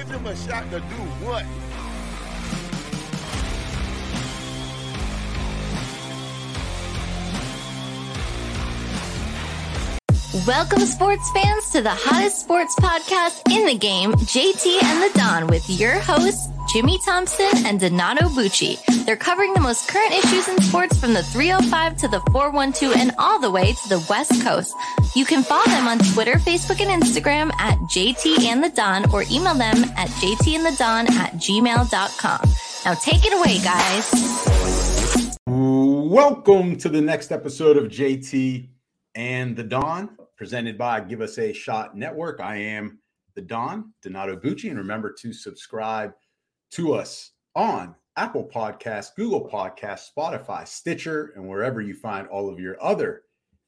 Give them a shot to do what? Welcome, sports fans, to the hottest sports podcast in the game, JT and the Don, with your hosts, Jimmy Thompson and Donato Bucci. They're covering the most current issues in sports from the 305 to the 412 and all the way to the West Coast. You can follow them on Twitter, Facebook, and Instagram at JT and the Don or email them at jtandthedon at gmail.com. Now take it away, guys. Welcome to the next episode of JT and the Don, presented by Give Us a Shot Network. I am the Don, Donato Bucci, and remember to subscribe to us on Apple Podcasts, Google Podcasts, Spotify, Stitcher, and wherever you find all of your other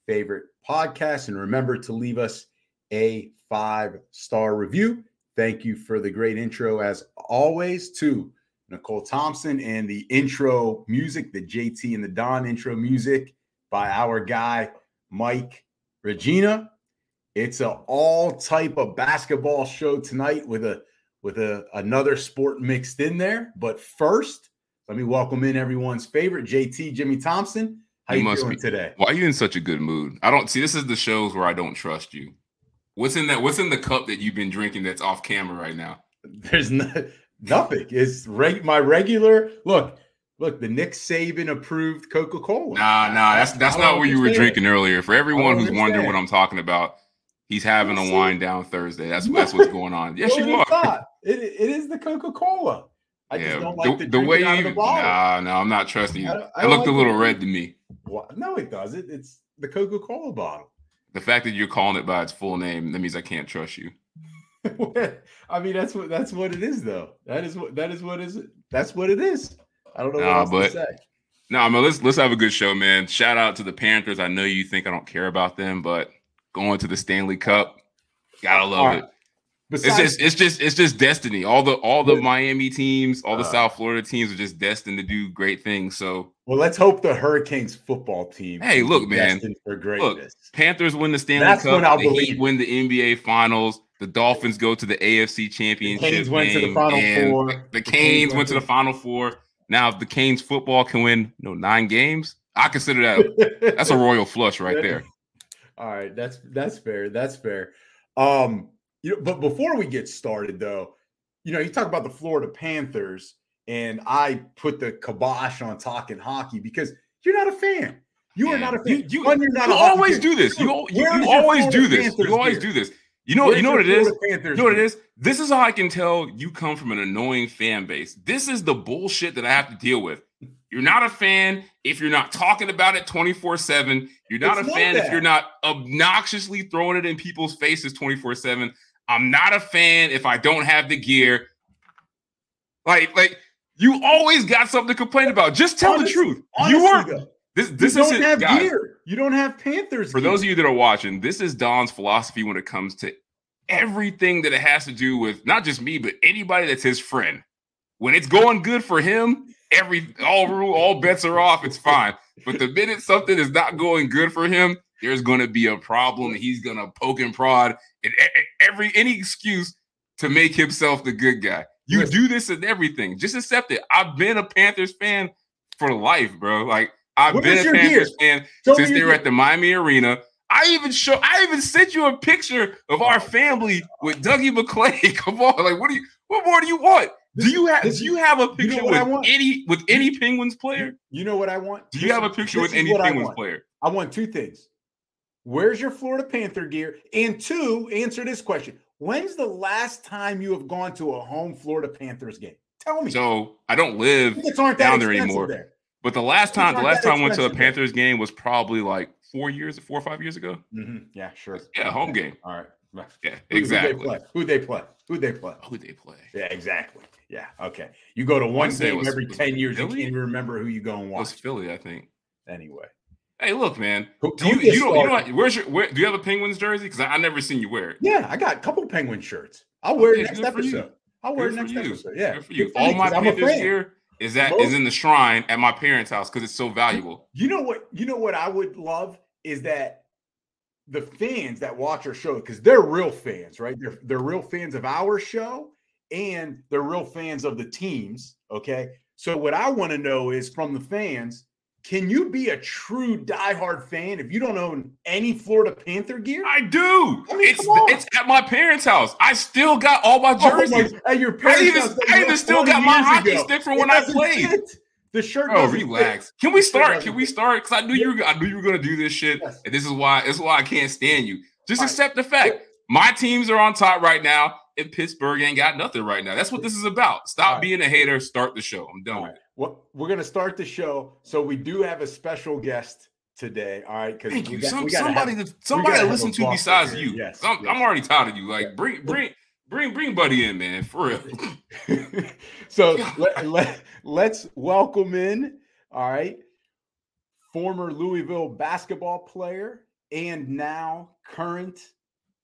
favorite podcasts. And remember to leave us a five star review. Thank you for the great intro, as always, to Nicole Thompson and the intro music, the JT and the Don intro music by our guy, Mike Regina. It's a all type of basketball show tonight with a with a, another sport mixed in there. But first, let me welcome in everyone's favorite JT Jimmy Thompson. How you, you feeling be, today? Why are you in such a good mood? I don't see this is the shows where I don't trust you. What's in that? What's in the cup that you've been drinking that's off camera right now? There's no, nothing. It's reg, my regular look. Look, the Nick Saban approved Coca Cola. Nah, nah, that's that's not what you were drinking earlier. For everyone who's wondering what I'm talking about, he's having a wind down Thursday. That's that's what's going on. Yes, you are. It, it is the Coca Cola. I yeah, just don't like the, the way you. The nah, no, I'm not trusting you. I, I it looked like a little red to me. Well, no, it does. It, it's the Coca Cola bottle. The fact that you're calling it by its full name that means I can't trust you. I mean, that's what that's what it is, though. That is what that is what is that's what it is. I don't know nah, what else but, to say. No, nah, man, let's let's have a good show, man. Shout out to the Panthers. I know you think I don't care about them, but going to the Stanley Cup, gotta love right. it. Besides, it's just it's just it's just destiny. All the all the Miami teams, all the uh, South Florida teams are just destined to do great things. So well, let's hope the Hurricanes football team. Hey, look, man, for greatness. Look, Panthers win the Stanley That's Cup. When I'll the believe. Heat win the NBA Finals. The Dolphins go to the AFC Championship. The Canes went to the Final Four. The, the Canes went to the Final Four. Now, if the Canes football can win, you know, nine games, I consider that that's a royal flush right there. All right, that's that's fair. That's fair. Um, you know, but before we get started, though, you know, you talk about the Florida Panthers, and I put the kibosh on talking hockey because you're not a fan. You yeah. are not a fan. You, you, you always do this. You, you, you always do this. Panthers you always do this. You know, you know what it is. Panthers you know what it is. This is how I can tell you come from an annoying fan base. This is the bullshit that I have to deal with. You're not a fan if you're not talking about it 24 7. You're not it's a fan if you're not obnoxiously throwing it in people's faces 24 7. I'm not a fan if I don't have the gear. Like, like you always got something to complain about. Just tell honestly, the truth. Honestly, you are though, this. This you don't have guys, gear. You don't have Panthers. For gear. those of you that are watching, this is Don's philosophy when it comes to everything that it has to do with not just me, but anybody that's his friend. When it's going good for him, every all rule, all bets are off. It's fine. But the minute something is not going good for him, there's going to be a problem. He's going to poke and prod and every any excuse to make himself the good guy. You do this and everything. Just accept it. I've been a Panthers fan for life, bro. Like I've what been a Panthers fan Show since they were at the Miami Arena. I even show I even sent you a picture of our family with Dougie McClay. Come on, like what do you what more do you want? Do you have do you have a picture you know with any with any Penguins player? You know what I want? Do you this, have a picture with any Penguins I player? I want two things. Where's your Florida Panther gear? And two, answer this question. When's the last time you have gone to a home Florida Panthers game? Tell me. So I don't live down there anymore. There. But the last time, the last time I went to a Panthers there. game was probably like four years, four or five years ago. Mm-hmm. Yeah, sure. Yeah, home game. All right. Yeah, exactly. Who they play? Who they play? Who they play? Who they play? Yeah, exactly. Yeah. Okay. You go to one game was, every ten years. Philly? You can't even remember who you go and watch. It was Philly, I think. Anyway. Hey, look, man. Do you, you don't, you don't, where's your, where, do you have a Penguins jersey? Because I, I never seen you wear it. Yeah, I got a couple Penguin shirts. I'll wear okay, it next episode. I'll wear it next episode. Yeah. Good for you. All my Panthers gear is that is in the shrine at my parents' house because it's so valuable. You know what? You know what I would love is that the fans that watch our show, because they're real fans, right? They're they're real fans of our show. And they're real fans of the teams. Okay. So what I want to know is from the fans, can you be a true diehard fan if you don't own any Florida Panther gear? I do. I mean, it's it's at my parents' house. I still got all my Oh jerseys. at your I parents' even, house I even still got my hockey ago. stick from It when I played. fit. The shirt Oh, relax. fit. Can we start? Can we start? Because I knew you were. I knew you were going to do this shit, Yes. and this is why. This is why I can't stand you. Just All right. accept the fact my teams are on top right now, and Pittsburgh ain't got nothing right now. That's what this is about. Stop right. being a hater. Start the show. I'm done All right. Well, we're gonna start the show. So we do have a special guest today. All right, because Thank you. got- Some, somebody have- to somebody to listen to besides here. you. Yes, I'm, yes. I'm already tired of you. Like bring bring bring bring Buddy in, man. For real. so let, let, let's welcome in, all right, former Louisville basketball player and now current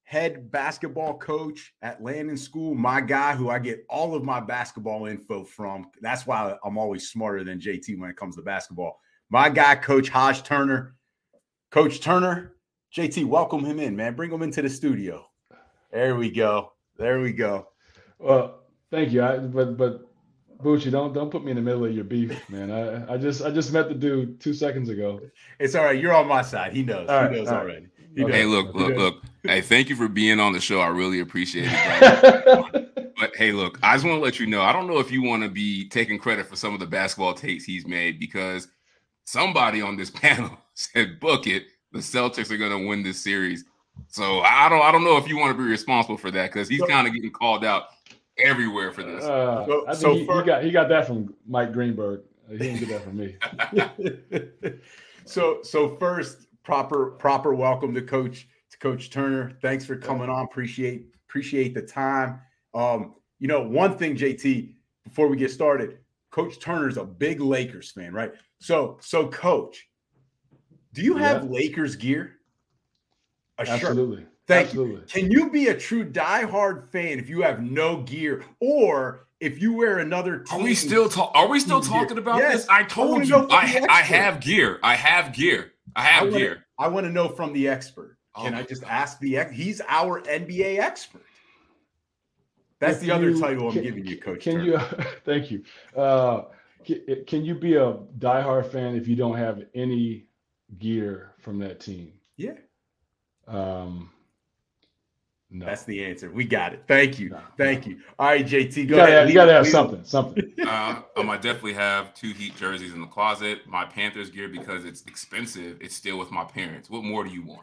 head basketball coach at Landon School, my guy who I get all of my basketball info from. That's why I'm always smarter than JT when it comes to basketball. My guy, Coach Hajj Turner. Coach Turner, JT, welcome him in, man. Bring him into the studio. There we go. There we go. Well, thank you. I, but but Bucci, don't don't put me in the middle of your beef, man. I, I just I just met the dude two seconds ago. It's all right. You're on my side. He knows. All he right, knows all right. already. He Okay. Hey, knows. look, look, look. Hey, thank you for being on the show. I really appreciate it. But hey, look, I just want to let you know. I don't know if you want to be taking credit for some of the basketball takes he's made because somebody on this panel said, "Book it, the Celtics are going to win this series." So I don't, I don't know if you want to be responsible for that because he's kind of getting called out everywhere for this. Uh, So- I think so he, he got he got that from Mike Greenberg. He didn't get that from me. so so first proper proper welcome to coach to coach turner thanks for coming on appreciate appreciate the time um you know one thing jt before we get started coach turner's a big lakers fan right so so coach do you have Yeah. lakers gear a shirt Absolutely. Thank you. Can you be a true diehard fan if you have no gear, or if you wear another? Are we still talk? Are we still Gear. talking about Yes. this? I I told wanna you, I, I have gear. I have gear. I I have wanna- gear. I want to know from the expert. Can Oh I just God. ask the? ex- He's our NBA expert. That's If the other you- title I'm can- giving you, Coach. Can Turner. you? Thank you. Uh, can, can you be a diehard fan if you don't have any gear from that team? Yeah, Um, no. that's the answer. We got it. Thank you. No, Thank no. you. All right, JT, you go gotta, ahead. have, you gotta have Lead- something. Something. Uh, um, I definitely have two Heat jerseys in the closet. My Panthers gear because it's expensive. It's still with my parents. What more do you want?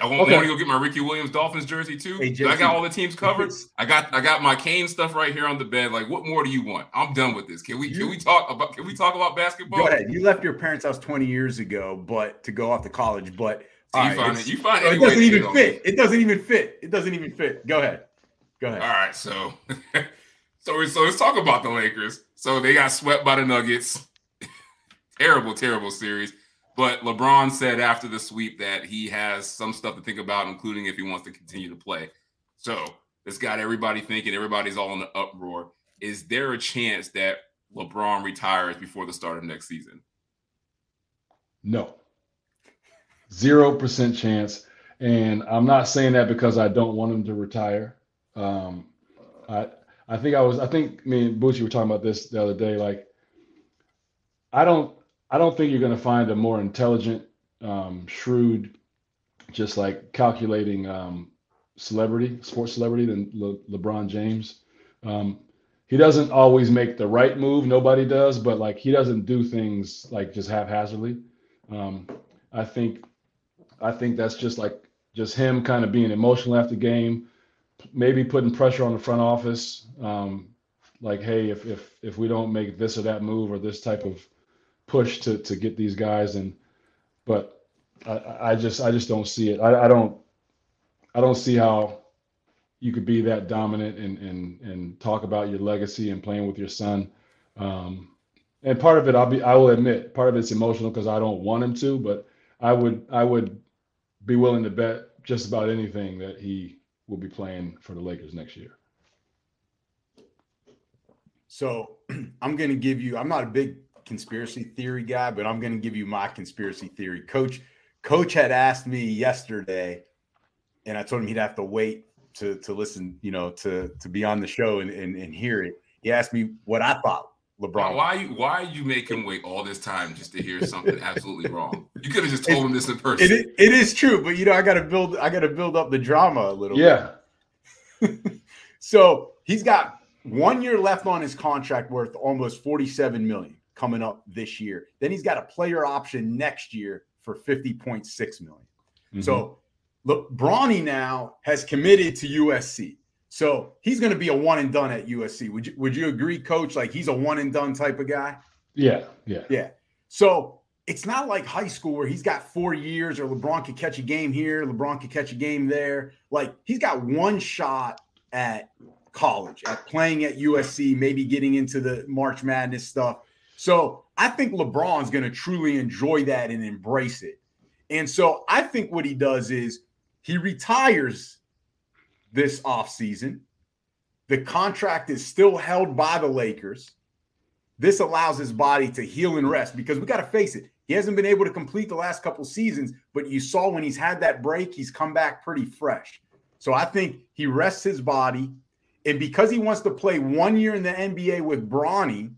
I want, Okay. want to go get my Ricky Williams Dolphins jersey too. Hey, I got all the teams covered. I got I got my Kane stuff right here on the bed. Like, what more do you want? I'm done with this. Can we You- can we talk about can we talk about basketball? Go ahead. You left your parents' house 20 years ago, but to go off to college, but So you right, find it. You find it any way doesn't even fit. It doesn't even fit. It doesn't even fit. Go ahead. Go ahead. All right, so so so let's talk about the Lakers. So they got swept by the Nuggets. terrible, terrible series. But LeBron said after the sweep that he has some stuff to think about, including if he wants to continue to play. So this got everybody thinking. Everybody's all in the uproar. Is there a chance that LeBron retires before the start of next season? No. Zero percent chance. And I'm not saying that because I don't want him to retire. Um, I I think I was I think me and Bucci were talking about this the other day. Like I don't I don't think you're gonna find a more intelligent, um, shrewd, just like calculating um, celebrity, sports celebrity than Le- LeBron James. Um, he doesn't always make the right move. Nobody does, but like he doesn't do things like just haphazardly. Um, I think, I think that's just like just him kind of being emotional after game, maybe putting pressure on the front office. Um, like, hey, if if if we don't make this or that move or this type of push to to get these guys, and but I, I just I just don't see it. I, I don't I don't see how you could be that dominant and and and talk about your legacy and playing with your son. Um, and part of it, I'll be, I will admit, part of it's emotional because I don't want him to, but I would, I would be willing to bet just about anything that he will be playing for the Lakers next year. So I'm going to give you, I'm not a big conspiracy theory guy, but I'm going to give you my conspiracy theory. Coach, coach had asked me yesterday, and I told him he'd have to wait to to listen, you know, to to be on the show and and, and hear it. He asked me what I thought LeBron. Why you why you make him wait all this time just to hear something absolutely wrong? You could have just told him this in person. It, is- it is true, but you know, I got to build. I got to build up the drama a little. bit. Yeah. So he's got one year left on his contract worth almost 47 million coming up this year. Then he's got a player option next year for 50.6 million. Mhm. So look, Bronny now has committed to USC. So he's going to be a one and done at USC. Would you would you agree, coach? Like he's a one and done type of guy? yeah, yeah, Yeah. So it's not like high school where he's got four years or LeBron could catch a game here, LeBron could catch a game there. Like he's got one shot at college, at playing at USC, maybe getting into the March Madness stuff. So I think LeBron's going to truly enjoy that and embrace it. And so I think what he does is he retires this offseason. The contract is still held by the Lakers. This allows his body to heal and rest because we got to face it. He hasn't been able to complete the last couple seasons, but you saw when he's had that break, he's come back pretty fresh. So I think he rests his body. And because he wants to play one year in the NBA with Bronny,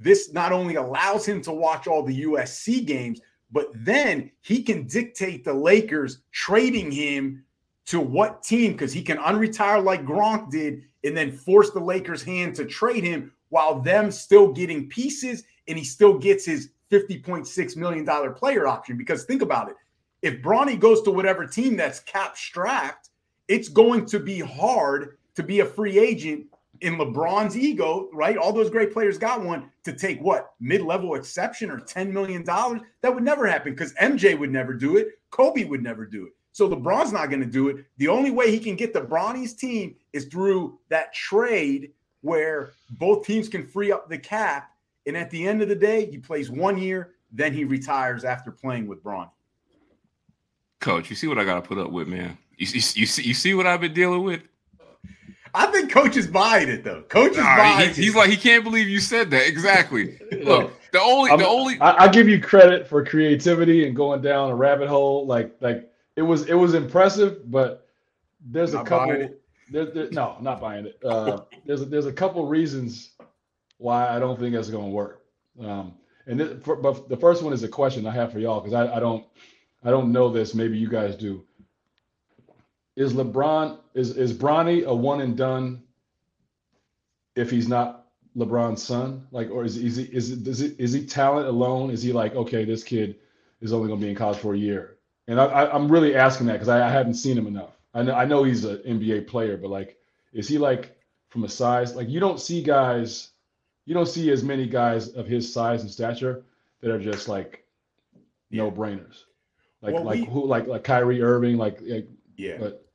this not only allows him to watch all the USC games, but then he can dictate the Lakers trading him to what team because he can unretire like Gronk did and then force the Lakers' hand to trade him while them still getting pieces and he still gets his $50.6 million player option. Because think about it. If Bronny goes to whatever team that's cap strapped, it's going to be hard to be a free agent in LeBron's ego, right? All those great players got one to take what mid-level exception or $10 million. That would never happen because MJ would never do it. Kobe would never do it. So LeBron's not going to do it. The only way he can get the Bronny's team is through that trade where both teams can free up the cap. And at the end of the day, he plays one year, then he retires after playing with Bronny. Coach, you see what I got to put up with, man. You, you, you see you see what I've been dealing with. I think coach is buying it though. Coach is Nah, buying he- it. he's like he can't believe you said that. Exactly. Look, the only I'm- the only I, I give you credit for creativity and going down a rabbit hole. Like, like it was, it was impressive, but there's a couple. buying? There, there, no, not buying it. Uh, there's, a, there's a couple reasons why I don't think that's going to work. Um, and this, for, but the first one is a question I have for y'all because I, I don't, I don't know this. Maybe you guys do. Is LeBron is is Bronny a one and done? If he's not LeBron's son, like, or is is he is it, is, it, is he talent alone? Is he like okay, this kid is only going to be in college for a year? And I, I, I'm really asking that because I, I haven't seen him enough. I know I know he's an NBA player, but like, is he like from a size like you don't see guys, you don't see as many guys of his size and stature that are just like no brainers, like Well, like we- who like like Kyrie Irving, like, like yeah. but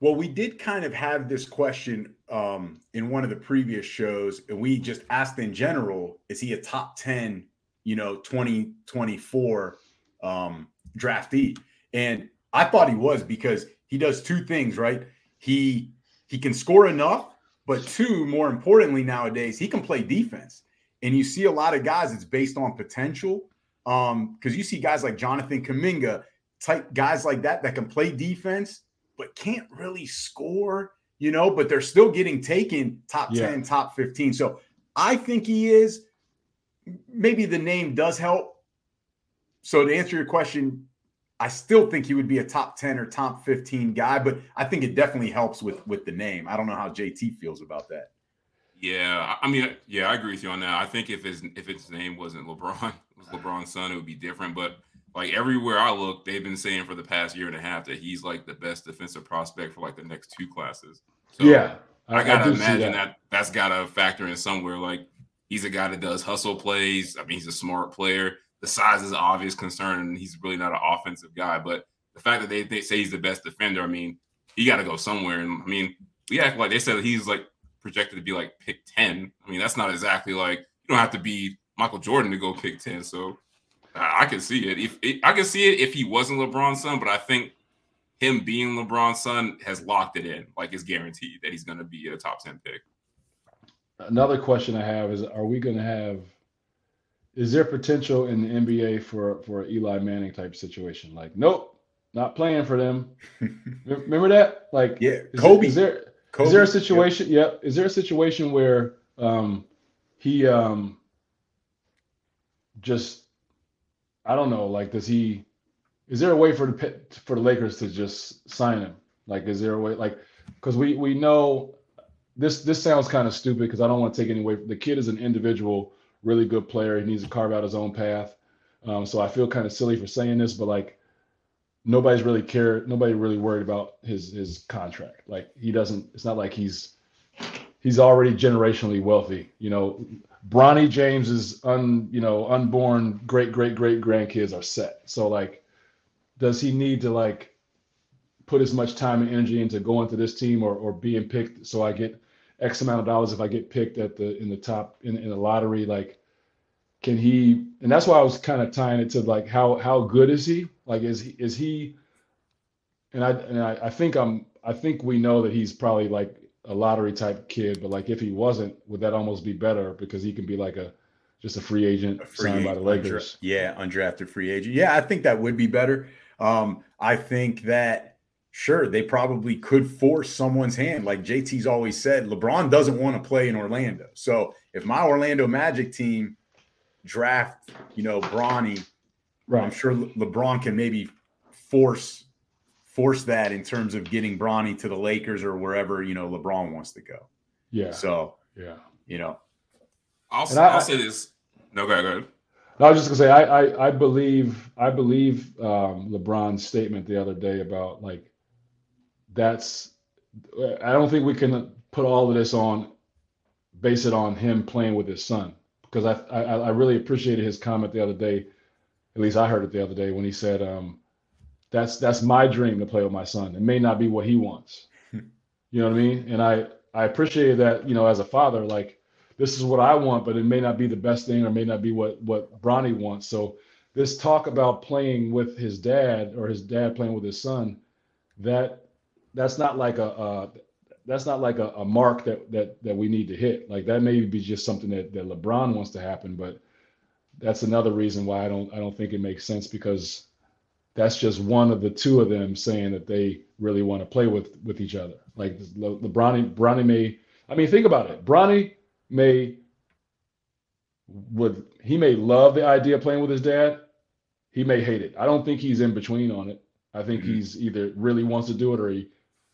Well, we did kind of have this question um, in one of the previous shows, and we just asked in general: Is he a top ten, you know, twenty twenty four um, draftee? And I thought he was because he does two things, right? He he can score enough, but two, more importantly, nowadays he can play defense. And you see a lot of guys; it's based on potential. Um, because you see guys like Jonathan Kuminga, type guys like that that can play defense but can't really score, you know, but they're still getting taken top Yeah. 10, top 15. So I think he is. Maybe the name does help. So to answer your question, I still think he would be a top 10 or top 15 guy, but I think it definitely helps with with the name. I don't know how JT feels about that. Yeah, I I mean, yeah, I agree with you on that. I think if his if his name wasn't LeBron, was LeBron's son, it would be different. But like everywhere I look, they've been saying for the past year and a half that he's like the best defensive prospect for like the next two classes. So yeah, I gotta do see imagine that. that's gotta factor in somewhere. Like he's a guy that does hustle plays. I mean, he's a smart player. The size is an obvious concern, and he's really not an offensive guy. But the fact that they, they say he's the best defender, I mean, he got to go somewhere. And I mean, we act like they said he's like projected to be like pick 10. I mean, that's not exactly like you don't have to be Michael Jordan to go pick 10. So I, can see it. If it, I can see it if he wasn't LeBron's son, but I think him being LeBron's son has locked it in. Like it's guaranteed that he's going to be a top 10 pick. Another question I have is: Are we going to have? Is there potential in the NBA for for an Eli Manning type situation? Like, nope, not playing for them. Remember that? Like, yeah, is, Kobe. Is there Kobe, is there a yep. situation? Yep. Is there a situation where um, he um, just I don't know. Like, does he? Is there a way for the for the Lakers to just sign him? Like, is there a way? Like, because we we know this this sounds kind of stupid because I don't want to take any away. The kid is an individual, really good player. He needs to carve out his own path. Um, so I feel kind of silly for saying this, but like nobody's really cared. Nobody really worried about his his contract. Like he doesn't. It's not like he's he's already generationally wealthy. You know, Bronny James's un you know unborn great great great grandkids are set. So like, does he need to like put as much time and energy into going to this team or or being picked so I get X amount of dollars if I get picked at the in the top in, in the lottery like can he and that's why I was kind of tying it to like how how good is he like is he is he and I and I, I think I'm I think we know that he's probably like a lottery type kid but like if he wasn't would that almost be better because he can be like a just a free agent A free signed by the Lakers undra- yeah, undrafted free agent. Yeah, I think that would be better. Um, I think that sure they probably could force someone's hand, like JT's always said. LeBron doesn't want to play in Orlando, so if my Orlando Magic team draft, you know, Bronny, I'm sure Le- LeBron can maybe force force that in terms of getting Bronny to the Lakers or wherever you know LeBron wants to go. yeah So yeah you know, I'll, And I- I'll say this. No, go ahead, go ahead. No, I was just gonna say I I, I believe I believe um, LeBron's statement the other day about like that's I don't think we can put all of this on base it on him playing with his son because I I, I really appreciated his comment the other day. At least I heard it the other day when he said um, that's that's my dream to play with my son. It may not be what he wants. You know what I mean? And I I appreciate that you know as a father like this is what I want, but it may not be the best thing or may not be what what Bronny wants. So this talk about playing with his dad or his dad playing with his son, that that's not like a uh, that's not like a, a mark that that that we need to hit. Like that may be just something that that LeBron wants to happen, but that's another reason why I don't I don't think it makes sense because that's just one of the two of them saying that they really want to play with with each other. Like Le, LeBron Bronny may I mean think about it. Bronny may would he may love the idea of playing with his dad. He may hate it. I don't think he's in between on it. I think Mhm. he's either really wants to do it or he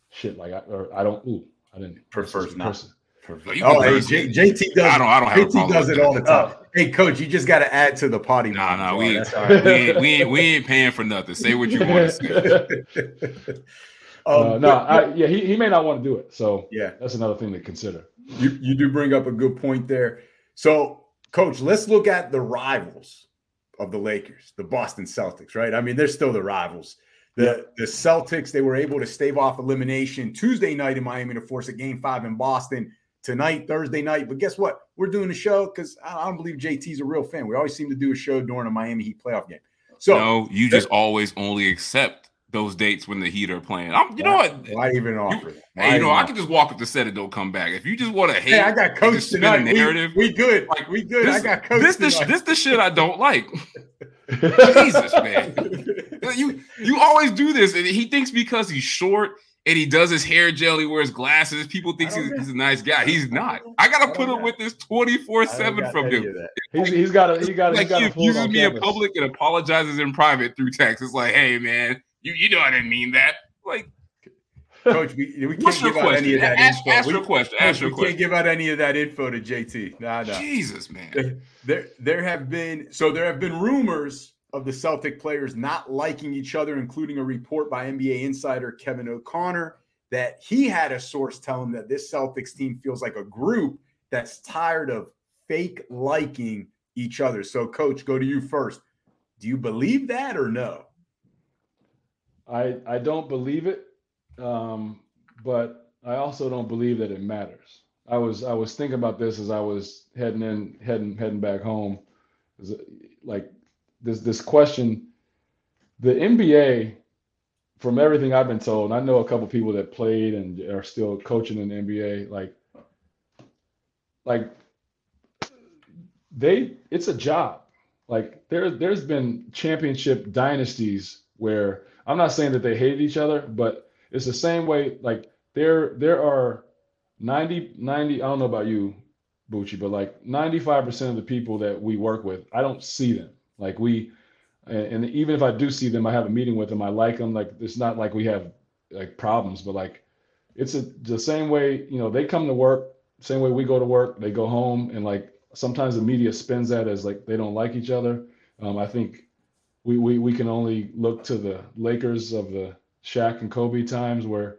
shit like I or I don't. Ooh, I didn't Prefers not. person. No, oh, hey, J- JT does. I don't. I don't have JT problem. does it all the that. time. Hey, coach, you just got to add to the potty. Nah, mouth nah, we, That's all right. we, ain't, we ain't we ain't paying for nothing. Say what you want to say. Um, uh, no, I, yeah, he, he may not want to do it. So yeah, that's another thing to consider. you you do bring up a good point there. So, coach, let's look at the rivals of the Lakers, the Boston Celtics. Right? I mean, they're still the rivals. The the Celtics they were able to stave off elimination Tuesday night in Miami to force a game five in Boston. Tonight, Thursday night. But guess what? We're doing a show because I don't believe JT's a real fan. We always seem to do a show during a Miami Heat playoff game. So no, you just always only accept those dates when the Heat are playing. I'm, you know what? Why even offer that? Why Hey, you know, I offer can just walk up the set and don't come back. If you just want to hate, Hey, I got and coach just spin a tonight. We- narrative. We, good. Like, we good. this, I got coach this, the, tonight. this the shit I don't like. Jesus, man. You you always do this, and he thinks because he's short and he does his hair gel, he wears glasses. People think he's, he's a nice guy. He's not. I gotta I put don't up with this twenty four seven from any him. He's, he's got to he got he Like got he to uses me in public and apologizes in private through text. It's like, hey man, you you know I didn't mean that. Like, Coach, we, we can't what's your give out any of that Ask, info. ask we, your question. Coach, Ask your we question. can't give out any of that info to JT. Nah, nah. Jesus, man. There, there, there have been so there have been rumors of the Celtic players not liking each other, including a report by NBA insider Kevin O'Connor that he had a source tell him that this Celtics team feels like a group that's tired of fake liking each other. So, coach, go to you first. Do you believe that or no? I I don't believe it, um, but I also don't believe that it matters. I was I was thinking about this as I was heading in heading heading back home. Like this this question, the NBA, from everything I've been told, I know a couple people that played and are still coaching in the NBA. Like like they it's a job. Like there there's been championship dynasties where I'm not saying that they hated each other, but it's the same way. Like there, there are 90, 90. I don't know about you, Bucci, but like 95% of the people that we work with, I don't see them. Like we, and, even if I do see them, I have a meeting with them. I like them. Like it's not like we have like problems, but like it's a, the same way. You know, they come to work, same way we go to work. They go home, and like sometimes the media spins that as like they don't like each other. Um, I think we, we we can only look to the Lakers of the Shaq and Kobe times where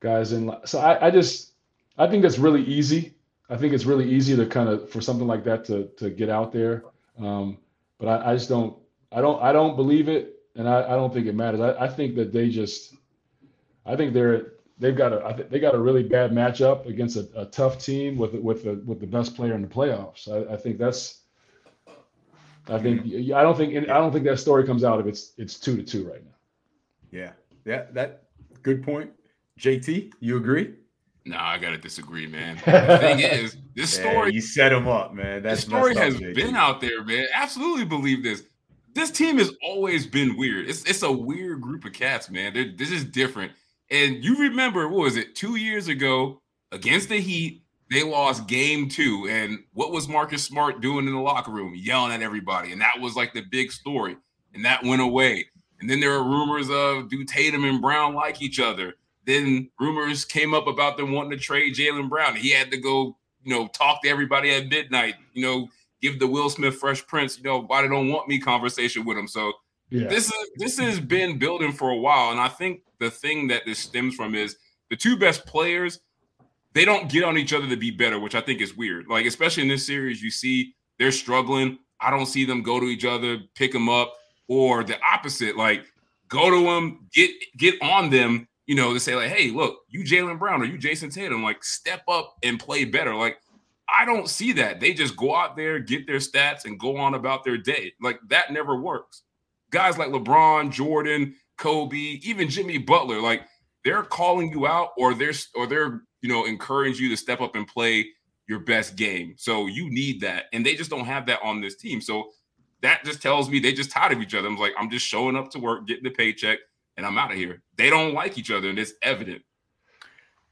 guys in. So I, I just I think it's really easy. I think it's really easy to kind of for something like that to to get out there. Um, but I, I just don't I don't I don't believe it, and I, I don't think it matters. I, I think that they just I think they're they've got a I think they got a really bad matchup against a, a tough team with with the with the best player in the playoffs. I, I think that's I think I don't think I don't think that story comes out if it's it's two to two right now. Yeah, yeah, that good point. JT, you agree? No, nah, I gotta disagree, man. The thing is, this story you set him up, man. That story has up, been out there, man. Absolutely believe this. This team has always been weird. It's it's a weird group of cats, man. They're, this is different. And you remember what was it two years ago against the Heat? They lost game two. And what was Marcus Smart doing in the locker room? Yelling at everybody. And that was like the big story. And that went away. And then there were rumors of do Tatum and Brown like each other. Then rumors came up about them wanting to trade Jaylen Brown. He had to go, you know, talk to everybody at midnight, you know, give the Will Smith Fresh Prince, you know, why they don't want me conversation with him. So yeah. this is this has been building for a while. And I think the thing that this stems from is the two best players they don't get on each other to be better, which I think is weird. Like, especially in this series, you see they're struggling. I don't see them go to each other, pick them up, or the opposite, like go to them, get get on them, you know, to say, like, hey, look, you Jaylen Brown or you Jayson Tatum, like step up and play better. Like, I don't see that. They just go out there, get their stats, and go on about their day. Like that never works. Guys like LeBron, Jordan, Kobe, even Jimmy Butler, like they're calling you out or they're or they're you know, encourage you to step up and play your best game. So you need that. And they just don't have that on this team. So that just tells me they just tired of each other. I'm like, I'm just showing up to work, getting the paycheck, and I'm out of here. They don't like each other, and it's evident.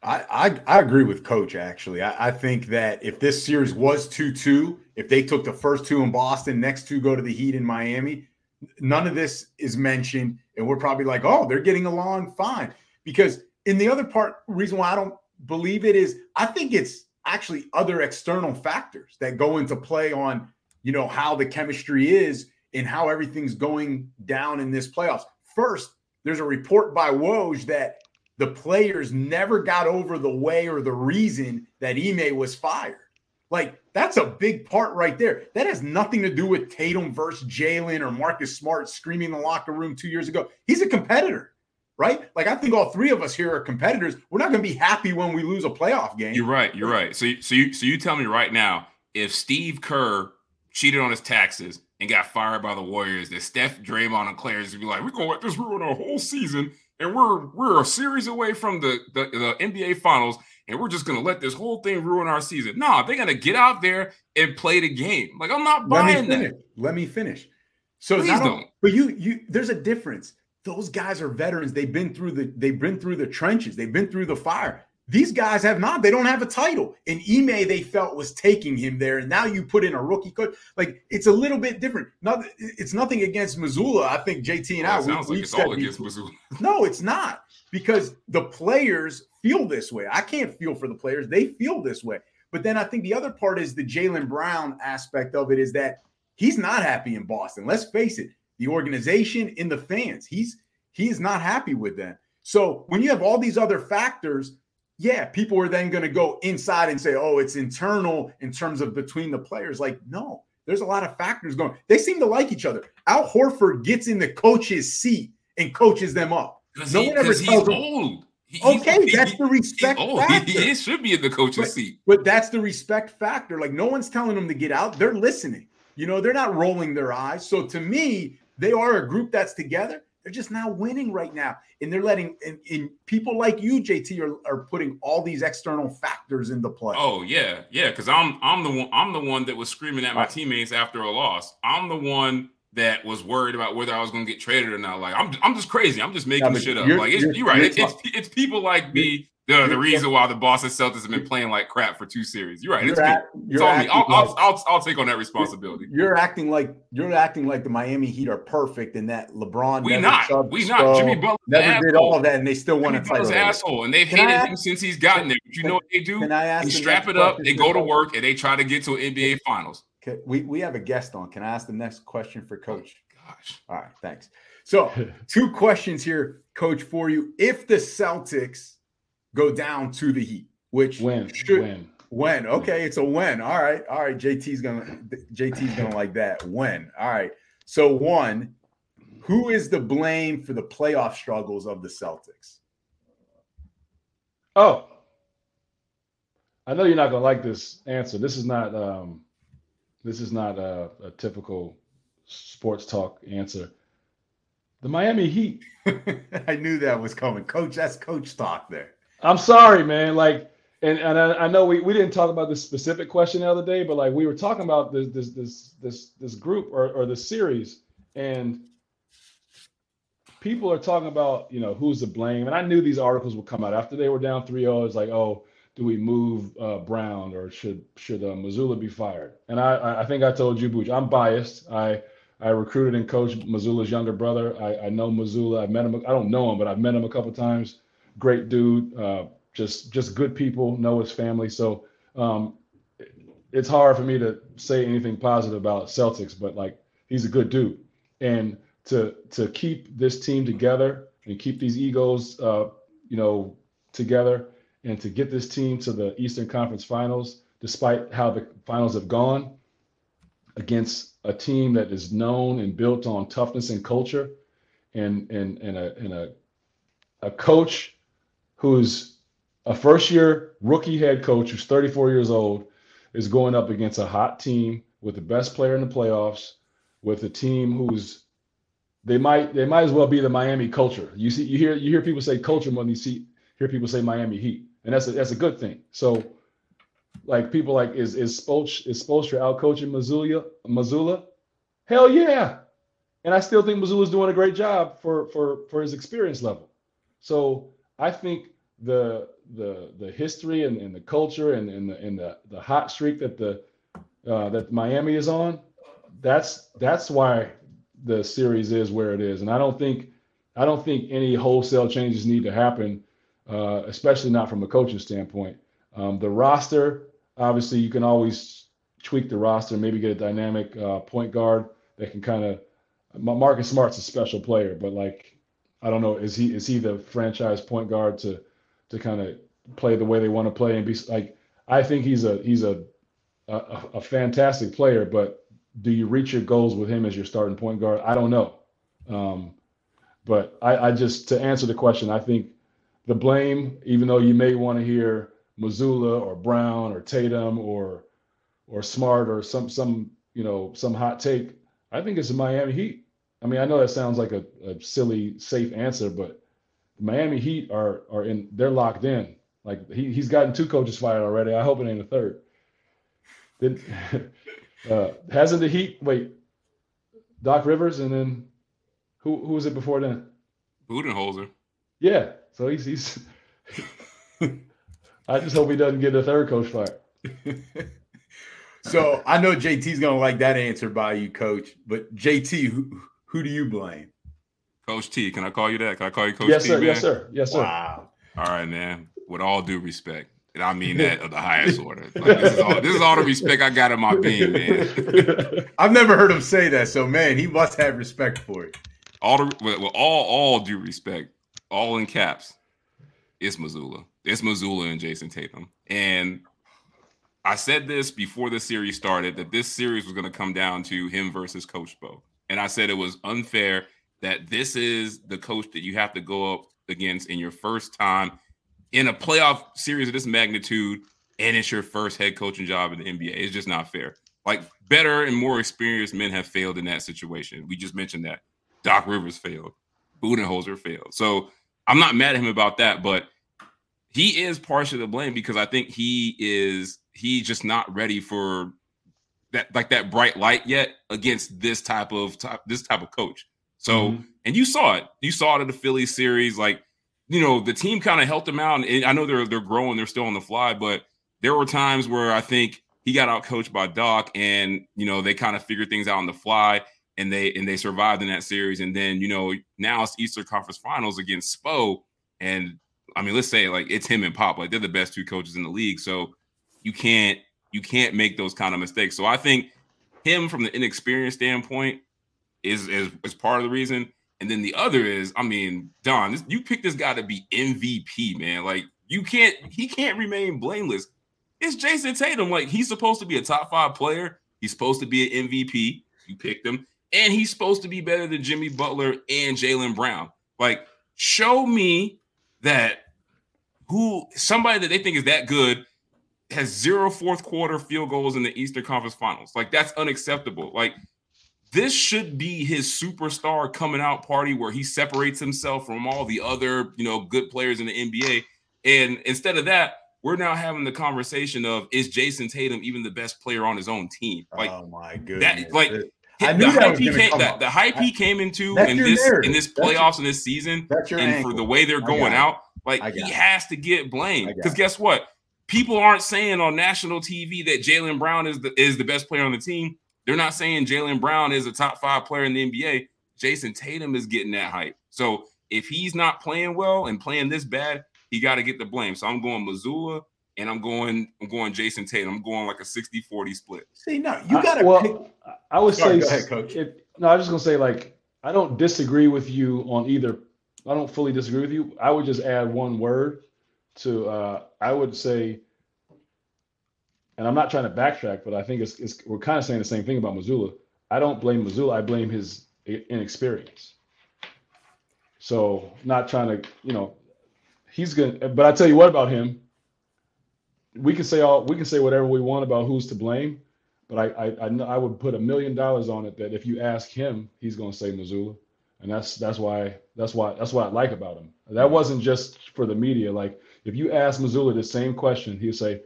I, I, I agree with Coach. Actually, I, I think that if this series was two two, if they took the first two in Boston, next two go to the Heat in Miami, none of this is mentioned, and we're probably like, oh, they're getting along fine. Because in the other part, reason why I don't believe it is I think it's actually other external factors that go into play on, you know, how the chemistry is and how everything's going down in this playoffs. First, there's a report by Woj that the players never got over the way or the reason that Ime was fired. Like that's a big part right there. That has nothing to do with Tatum versus Jaylen or Marcus Smart screaming in the locker room two years ago. He's a competitor right? Like I think all three of us here are competitors. We're not going to be happy when we lose a playoff game. You're right. You're right. So, so you, so you tell me right now, if Steve Kerr cheated on his taxes and got fired by the Warriors, that Steph, Draymond, and Claire is be like, we're gonna let this ruin our whole season, and we're we're a series away from the, the the NBA Finals, and we're just gonna let this whole thing ruin our season. No, they're gonna get out there and play the game. Like I'm not buying let that. Let me finish. So Please don't. But you you there's a difference those guys are veterans. They've been through the they've been through the trenches. They've been through the fire. These guys have not. They don't have a title. And Ime, they felt was taking him there. And now you put in a rookie coach. Like it's a little bit different. Not, it's nothing against Mazzulla. I think JT and I. sounds we, like it's all against Mazzulla. No, it's not because the players feel this way. I can't feel for the players. They feel this way. But then I think the other part is the Jaylen Brown aspect of it is that he's not happy in Boston. Let's face it the organization, and the fans. He's he's not happy with them. So when you have all these other factors, yeah, people are then going to go inside and say, "Oh, it's internal in terms of between the players." Like, no, there's a lot of factors going. They seem to like each other. Al Horford gets in the coach's seat and coaches them up. No he, one ever tells him. Old. He, okay, he, that's the respect oh, factor. He, should be in the coach's but, seat. But that's the respect factor. Like no one's telling them to get out. They're listening. You know, they're not rolling their eyes. So to me, they are a group that's together. They're just not winning right now. And they're letting and, and people like you, JT, are, are putting all these external factors into play. Oh, yeah. Yeah. Cause I'm I'm the one I'm the one that was screaming at my teammates after a loss. I'm the one that was worried about whether I was going to get traded or not. Like I'm, I'm just crazy. I'm just making but shit up. you're- Like it's, you're- you're, right. It's, it's it's people like me. The, the reason why the Boston Celtics have been playing like crap for two series. You're right. It's You're, me. act- It's on me. I'll, I'll, I'll, I'll take on that responsibility. You're acting like you're acting like the Miami Heat are perfect and that LeBron. We not. We not. Jimmy Butler's never did all of that, and they still won a title. Asshole, and they've Can hated ask- him since he's gotten there. But you know what they do? Can I ask They strap it up. They go to work and they try to get to an NBA Finals. Okay, we we have a guest on. Can I ask the next question for oh Coach? Gosh, All right, thanks. So, two questions here, Coach, for you. If the Celtics go down to the Heat, which Win, should win. When? Okay, it's a win. All right. All right. JT's gonna JT's gonna like that. When? All right. So one, who is the blame for the playoff struggles of the Celtics? Oh, I know you're not gonna like this answer. This is not um, this is not a, a typical sports talk answer. The Miami Heat. I knew that was coming. Coach, that's coach talk there. I'm sorry, man. Like, and and I, I know we, we didn't talk about this specific question the other day, but like we were talking about this this this this this group or or this series, and people are talking about you know who's to blame. And I knew these articles would come out after they were down 3-0. It's like, oh, do we move uh, Brown or should should uh, Mazzulla be fired? And I I- think I told you, Booch, I'm biased. I I recruited and coached Mazzulla's younger brother. I, I know Mazzulla. I've met him. I don't know him, but I've met him a couple times. Great dude. Uh, just just good people. Know his family. So um, it's hard for me to say anything positive about Celtics, but like he's a good dude. And to to keep this team together and keep these egos, uh, you know, together, and to get this team to the Eastern Conference Finals, despite how the finals have gone, against a team that is known and built on toughness and culture, and and and a and a a coach who's a first year rookie head coach who's 34 years old is going up against a hot team with the best player in the playoffs with a team who's they might they might as well be the Miami culture. You see you hear you hear people say culture than you see hear people say Miami Heat. And that's a that's a good thing. So like people like is is Spolch is Spoelstra out coaching Mazzulla Mazzulla? Hell yeah. And I still think Mazzulla's doing a great job for for for his experience level. So I think the the the history and, and the culture and, and the and the, the hot streak that the uh, that Miami is on, that's that's why the series is where it is. And I don't think I don't think any wholesale changes need to happen, uh, especially not from a coaching standpoint. Um, the roster, obviously, you can always tweak the roster, maybe get a dynamic uh, point guard that can kind of. Marcus Smart's a special player, but like I don't know, is he is he the franchise point guard to to kind of play the way they want to play and be like? I think he's a he's a a, a fantastic player, but do you reach your goals with him as your starting point guard? I don't know. Um, but I, I just to answer the question, I think the blame, even though you may want to hear Mazzulla or Brown or Tatum or or Smart or some some you know some hot take, I think it's the Miami Heat. I mean, I know that sounds like a, a silly, safe answer, but the Miami Heat are are in they're locked in. Like he he's gotten two coaches fired already. I hope it ain't a third. Then uh, hasn't the Heat wait Doc Rivers and then who who was it before then? Budenholzer. Yeah, so he's he's. I just hope he doesn't get a third coach fired. So I know JT's gonna like that answer by you, Coach. But JT, who, who do you blame? Coach T. Can I call you that? Can I call you Coach yes, T, sir. man? Yes, sir. Yes, sir. Wow. All right, man. With all due respect, and I mean that of the highest order. Like, this, is all, this is all the respect I got in my being, man. I've never heard him say that. So man, he must have respect for it. All the with, with all all due respect, all in caps, it's Mazzulla. It's Mazzulla and Jayson Tatum. And I said this before the series started that this series was going to come down to him versus Coach Bo. And I said it was unfair that this is the coach that you have to go up against in your first time in a playoff series of this magnitude, and it's your first head coaching job in the NBA. It's just not fair. Like better and more experienced men have failed in that situation. We just mentioned that. Doc Rivers failed. Budenholzer failed. So I'm not mad at him about that, but he is partially to blame because I think he is he's just not ready for that like that bright light yet against this type of type, this type of coach. So, mm-hmm. and you saw it. You saw it in the Phillies series. Like, you know, the team kind of helped him out. And I know they're they're growing, they're still on the fly, but there were times where I think he got out coached by Doc, and you know they kind of figured things out on the fly, and they and they survived in that series. And then you know now it's Eastern Conference Finals against Spo, and I mean let's say like it's him and Pop, like they're the best two coaches in the league, so you can't you can't make those kind of mistakes. So I think him from the inexperienced standpoint is is, is part of the reason. And then the other is, I mean, Don, this, you picked this guy to be MVP, man. Like you can't, he can't remain blameless it's Jayson Tatum. Like he's supposed to be a top five player. He's supposed to be an MVP. You picked him, and he's supposed to be better than Jimmy Butler and Jaylen Brown. Like, show me that who somebody that they think is that good has zero fourth quarter field goals in the Eastern Conference Finals. Like that's unacceptable. Like this should be his superstar coming out party where he separates himself from all the other, you know, good players in the NBA. And instead of that, we're now having the conversation of is Jayson Tatum even the best player on his own team? Like, oh my goodness, that, like I the hype he came, the, the hype he came into in this narrative. in this playoffs in this season, and ankle. for the way they're going out, like he it. has to get blamed because guess what? People aren't saying on national TV that Jaylen Brown is the is the best player on the team. They're not saying Jaylen Brown is a top five player in the NBA. Jayson Tatum is getting that hype. So if he's not playing well and playing this bad, he got to get the blame. So I'm going Mazzulla and I'm going I'm going Jayson Tatum. I'm going like a 60-40 split. See, no, you got to well, pick. I would Sorry, say ahead, coach. It, no, I was just going to say like I don't disagree with you on either I don't fully disagree with you. I would just add one word to uh I would say and I'm not trying to backtrack, but I think it's, it's we're kind of saying the same thing about Mazzulla. I don't blame Mazzulla. I blame his inexperience. So not trying to, you know, he's gonna. But I tell you what about him. We can say all we can say whatever we want about who's to blame, but I I I, I would put a million dollars on it that if you ask him, he's gonna say Mazzulla, and that's that's why that's why that's what I like about him. That wasn't just for the media. Like if you ask Mazzulla the same question, he'd say,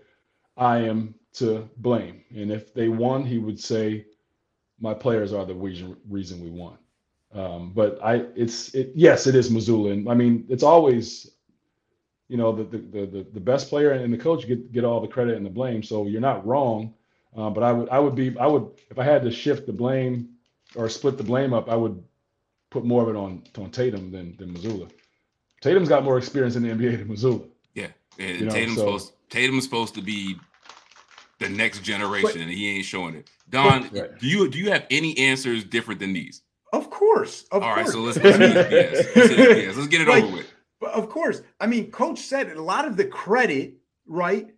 "I am to blame," and if they won, he would say, "My players are the reason reason we won." Um, but I, it's it. Yes, it is Mazzulla. and I mean, it's always you know the the the, the best player and the coach get get all the credit and the blame. So you're not wrong, uh, but I would I would be I would if I had to shift the blame or split the blame up, I would put more of it on on Tatum than than Mazzulla. Tatum's got more experience in the NBA than Mazzulla. Yeah, and you know, Tatum's so, supposed Tatum's supposed to be the next generation, but, and he ain't showing it. Don, right. do you do you have any answers different than these? Of course. Of All course. right, so let's let's, let's, let's, let's get it like, over with. But of course, I mean, coach said it, a lot of the credit, right,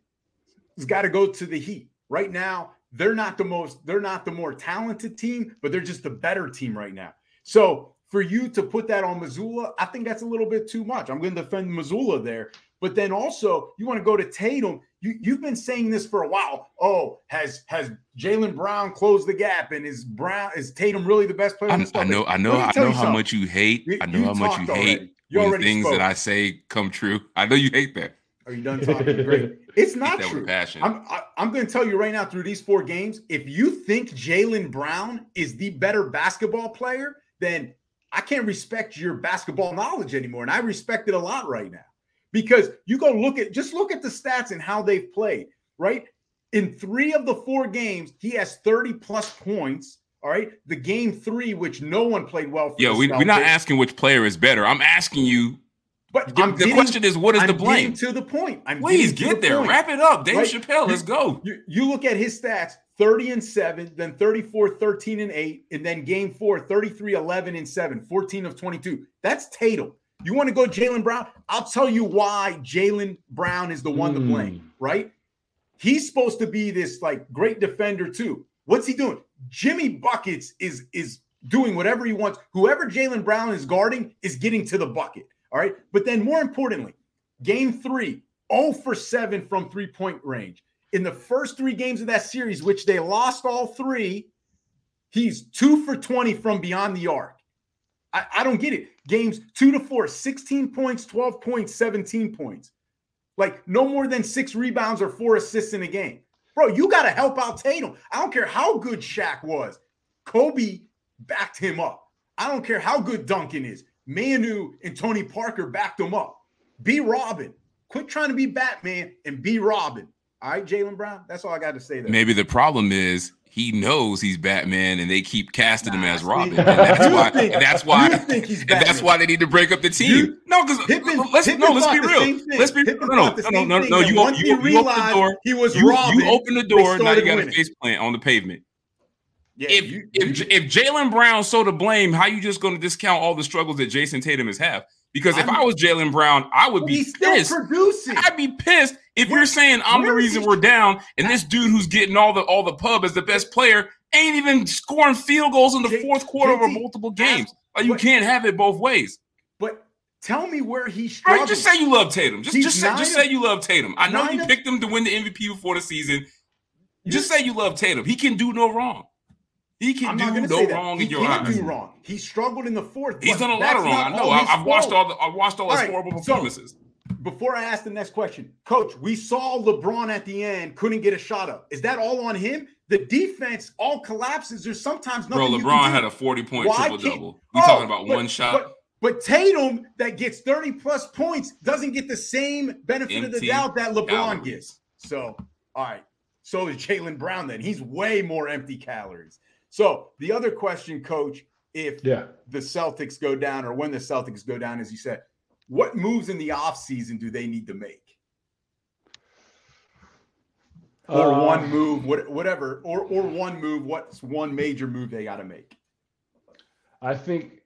has got to go to the Heat. Right now, they're not the most, they're not the more talented team, but they're just the better team right now. So for you to put that on Mazzulla, I think that's a little bit too much. I'm going to defend Mazzulla there. But then also, you want to go to Tatum. You, you've been saying this for a while. Oh, has has Jaylen Brown closed the gap, and is Brown is Tatum really the best player? I, I know, I know, I know how much you hate. I know how much you hate when things that I say come true. I know you hate that. Are you done talking? Great. It's not true. Passion. I'm I, am i am going to tell you right now through these four games, if you think Jaylen Brown is the better basketball player, then I can't respect your basketball knowledge anymore, and I respect it a lot right now because you go look at just look at the stats and how they've played. Right in three of the four games, he has 30 plus points all right. The game three, which no one played well for. Yeah, we, are not asking which player is better. I'm asking you. But the, getting, question is, what is I'm the blame? To the point. I'm Please get the there. Point. Wrap it up. Dave right? Chappelle, let's go. You, you, look at his stats 30 and 7, then 34, 13 and 8, and then game four, 33, 11 and 7, 14 of 22. That's Tatum. You want to go Jaylen Brown? I'll tell you why Jaylen Brown is the one mm. to blame, hmm. right? He's supposed to be this like great defender too. What's he doing? Jimmy Buckets is is doing whatever he wants. Whoever Jaylen Brown is guarding is getting to the bucket. All right. But then more importantly, game three, 0 for 7 from three point range. In the first three games of that series, which they lost all three, he's two for 20 from beyond the arc. I, I don't get it. Games two to four, 16 points, 12 points, 17 points. Like no more than six rebounds or four assists in a game. Bro, you got to help out Tatum. I don't care how good Shaq was. Kobe backed him up. I don't care how good Duncan is. Manu and Tony Parker backed him up. Be Robin. Quit trying to be Batman and be Robin. All right, Jaylen Brown. That's all I got to say there. Maybe the problem is he knows he's Batman, and they keep casting Nah, him as Robin. And that's why. think- and that's why. you think he's and that's why they need to break up the team. You- no, because let's Pippen no, let's be real. Let's be Pippen no, no, no, no, no, You, you, he you open the door. he was you, Robin, you open the door. Now you got a winning. face plant on the pavement. Yeah, if you- if if Jaylen Brown's so to blame, how you just going to discount all the struggles that Jayson Tatum has had? Because if I'm- I was Jaylen Brown, I would be he's still pissed. producing. I'd be pissed if Where- you're saying I'm the reason we're down, and this dude who's getting all the all the pub as the best player ain't even scoring field goals in the J- fourth quarter over multiple games. Like you but- can't have it both ways. But tell me where he Right? struggled. Just say you love Tatum. Just He's just say, just of- say you love Tatum. I know you picked him to win the MVP before the season. Just say you love Tatum. He can do no wrong. He can I'm do no wrong he in your can't eyes. do wrong. He struggled in the fourth. He's done a lot of wrong. I know. I, his I've watched all the I've watched all his All right, horrible so- performances. Before I ask the next question, Coach, we saw LeBron at the end couldn't get a shot up. Is that all on him? The defense all collapses. There's sometimes Bro, nothing. can LeBron had a 40 point Why triple double. We Oh, talking about but- one shot. But, but Tatum that gets 30 plus points doesn't get the same benefit of the doubt that LeBron calories. gets. So, all right. So is Jaylen Brown then. He's way more empty calories. So the other question, coach, if Yeah. the Celtics go down or when the Celtics go down, as you said, what moves in the offseason do they need to make? Or Uh, one move, what, whatever, or or one move, what's one major move they got to make? I think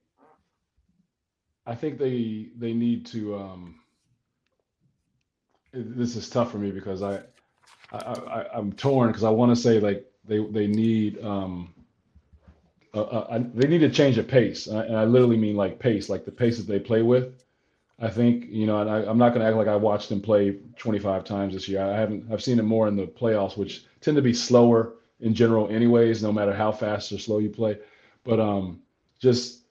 I think they they need to um this is tough for me because I I, I I'm torn because I want to say like they they need um uh, they need to change the pace. And I, and I literally mean like pace like the pace that they play with. I think you know and I, I'm not going to act like I watched them play 25 times this year. I haven't I've seen it more in the playoffs which tend to be slower in general anyways no matter how fast or slow you play. But um just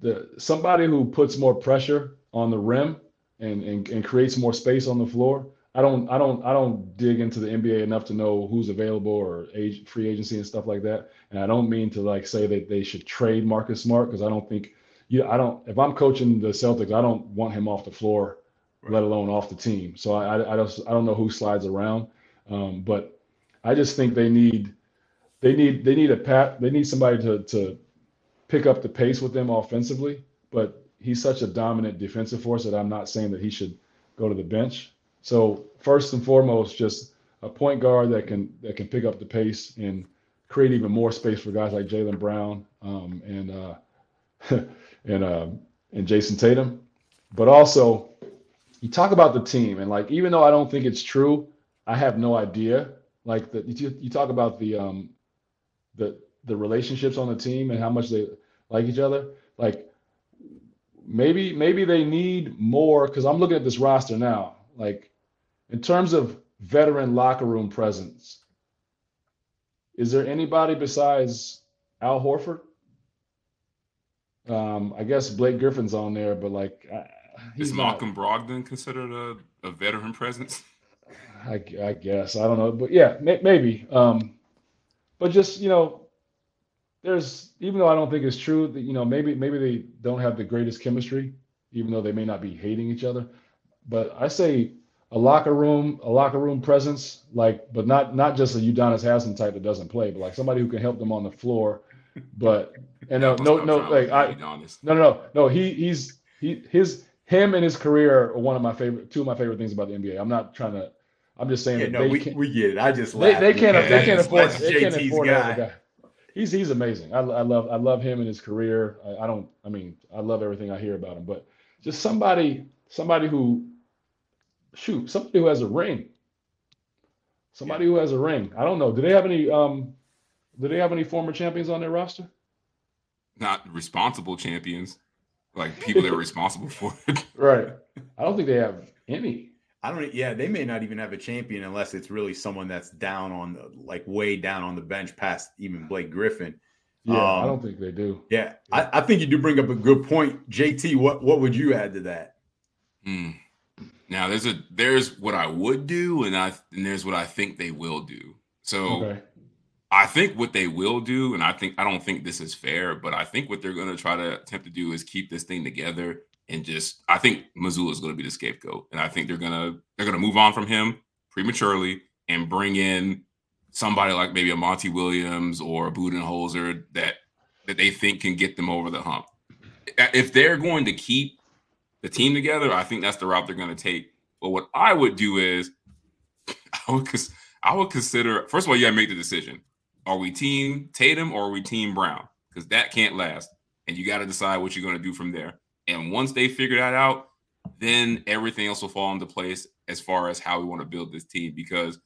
the somebody who puts more pressure on the rim and, and and creates more space on the floor. I don't I don't I don't dig into the NBA enough to know who's available or age, free agency and stuff like that. And I don't mean to like say that they should trade Marcus Smart because I don't think you I don't if I'm coaching the Celtics I don't want him off the floor, let alone off the team. So I I, I don't I don't know who slides around, um, but I just think they need they need they need a pat they need somebody to to pick up the pace with them offensively, but he's such a dominant defensive force that I'm not saying that he should go to the bench. So first and foremost, just a point guard that can that can pick up the pace and create even more space for guys like Jaylen Brown um, and uh, and uh, and Jayson Tatum. But also, you talk about the team and like even though I don't think it's true, I have no idea. Like the, you, you talk about the um, the the relationships on the team and how much they like each other. Like maybe maybe they need more because I'm looking at this roster now. Like in terms of veteran locker room presence, is there anybody besides Al Horford? Um, I guess Blake Griffin's on there, but like Is not- Malcolm Brogdon considered a, a veteran presence? I, I guess I don't know, but yeah, may, maybe. Um, but just you know, there's even though I don't think it's true that you know maybe maybe they don't have the greatest chemistry, even though they may not be hating each other. But I say a locker room, a locker room presence, like, but not not just a Udonis Haslam type that doesn't play, but like somebody who can help them on the floor. But and no no no like I no, no, no, no. He he's he his him and his career are one of my favorite two of my favorite things about the NBA. I'm not trying to. I'm just saying Yeah, that no, they we, can't. we get it. I just They, they can't. They can't afford. They can't afford guy. guy. He's he's amazing. I, I love I love him and his career. I, I don't. I mean, I love everything I hear about him. But just somebody somebody who shoot somebody who has a ring. Somebody who has a ring. I don't know. Do they have any? Um, do they have any former champions on their roster? Not responsible champions, like people that are responsible for it. Right. I don't think they have any. I don't. Yeah, they may not even have a champion unless it's really someone that's down on the like way down on the bench past even Blake Griffin. Yeah, I Um, don't think they do. Yeah, I, I think you do bring up a good point, JT. What what would you add to that? Hmm. Now there's a there's what I would do, and I and there's what I think they will do. So okay. I think what they will do, and I think I don't think this is fair, but I think what they're going to try to attempt to do is keep this thing together and just. I think Mazzulla is going to be the scapegoat, and I think they're gonna they're gonna move on from him prematurely and bring in somebody like maybe a Monty Williams or a Budenholzer that that they think can get them over the hump. If they're going to keep the team together, I think that's the route they're going to take. But what I would do is, I would I would consider first of all, you got to make the decision. Are we team Tatum or are we team Brown? Because that can't last. And you got to decide what you're going to do from there. And once they figure that out, then everything else will fall into place as far as how we want to build this team. Because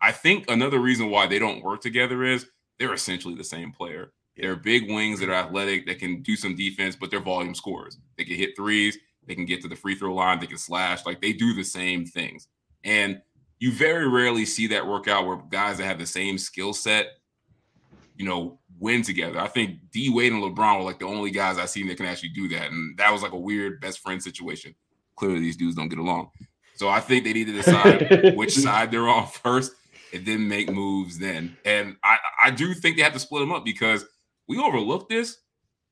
I think another reason why they don't work together is they're essentially the same player. They're big wings that are athletic, that can do some defense, but they're volume scorers. They can hit threes, they can get to the free throw line, they can slash. Like they do the same things. And you very rarely see that work out where guys that have the same skill set you know, win together. I think D Wade and LeBron were like the only guys I seen that can actually do that. And that was like a weird best friend situation. Clearly, these dudes don't get along. So I think they need to decide which side they're on first and then make moves then. And I, I do think they have to split them up because we overlooked this.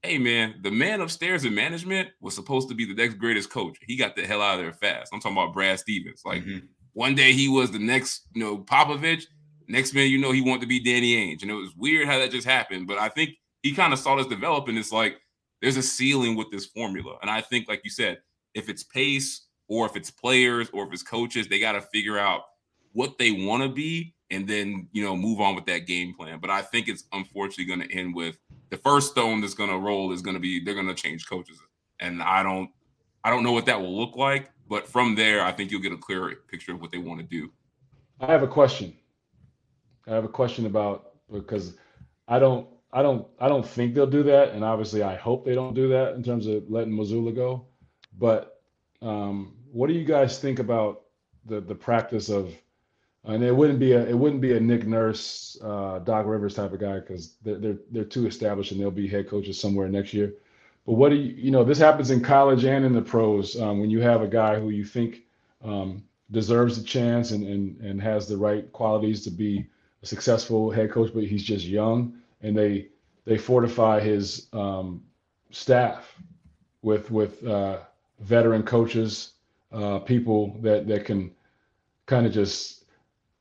Hey man, the man upstairs in management was supposed to be the next greatest coach. He got the hell out of there fast. I'm talking about Brad Stevens. Like mm-hmm. one day he was the next, you know, Popovich. Next man, you know, he wanted to be Danny Ainge. And it was weird how that just happened. But I think he kind of saw this develop, and it's like there's a ceiling with this formula. And I think, like you said, if it's pace or if it's players or if it's coaches, they got to figure out what they want to be and then, you know, move on with that game plan. But I think it's unfortunately going to end with the first stone that's going to roll is going to be they're going to change coaches. And I don't I don't know what that will look like, but from there I think you'll get a clearer picture of what they want to do. I have a question. I have a question about because I don't I don't I don't think they'll do that, and obviously I hope they don't do that in terms of letting Mazzulla go. But um, what do you guys think about the the practice of? And it wouldn't be a it wouldn't be a Nick Nurse, uh, Doc Rivers type of guy because they're, they're they're too established and they'll be head coaches somewhere next year. But what do you you know this happens in college and in the pros um, when you have a guy who you think um, deserves a chance and, and and has the right qualities to be a successful head coach, but he's just young, and they they fortify his um, staff with with uh, veteran coaches, uh, people that that can kind of just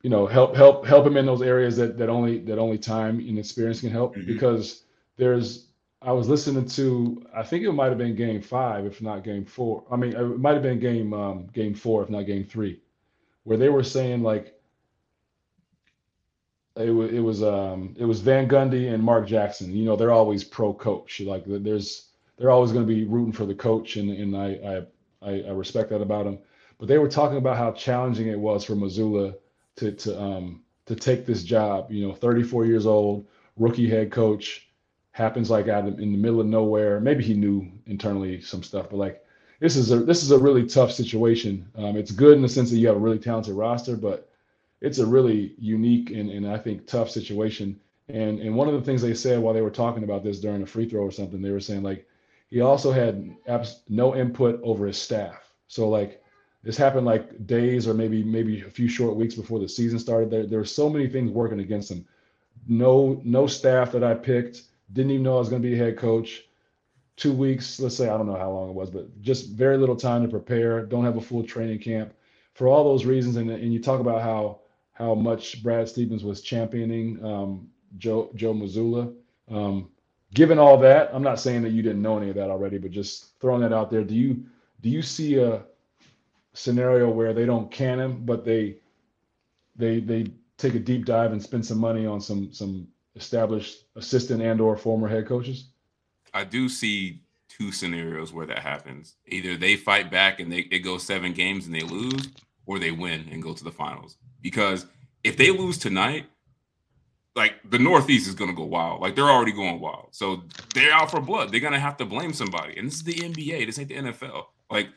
you know help help help him in those areas that that only that only time and experience can help. Mm-hmm. Because there's I was listening to I think it might have been game five, if not game four. I mean, it might have been game um, game four, if not game three, where they were saying like it was it was um it was Van Gundy and Mark Jackson. You know, they're always pro coach. Like there's they're always going to be rooting for the coach, and and I I I respect that about them. But they were talking about how challenging it was for Mazzulla to to um to take this job. You know, 34 years old, rookie head coach, happens like out in the middle of nowhere. Maybe he knew internally some stuff, but like this is a this is a really tough situation. Um, it's good in the sense that you have a really talented roster, but it's a really unique and, and I think tough situation. And and one of the things they said while they were talking about this during a free throw or something, they were saying like he also had abs- no input over his staff. So like this happened like days or maybe maybe a few short weeks before the season started. There there were so many things working against him. No no staff that I picked. Didn't even know I was going to be a head coach. Two weeks, let's say I don't know how long it was, but just very little time to prepare. Don't have a full training camp for all those reasons. And and you talk about how how much Brad Stevens was championing um, Joe Joe Mazzulla. Um, given all that, I'm not saying that you didn't know any of that already, but just throwing that out there. Do you do you see a scenario where they don't can him, but they they they take a deep dive and spend some money on some some established assistant and or former head coaches? I do see two scenarios where that happens. Either they fight back and they it goes seven games and they lose, or they win and go to the finals because if they lose tonight, like the Northeast is going to go wild. Like they're already going wild. So they're out for blood. They're going to have to blame somebody. And this is the NBA. This ain't the NFL. Like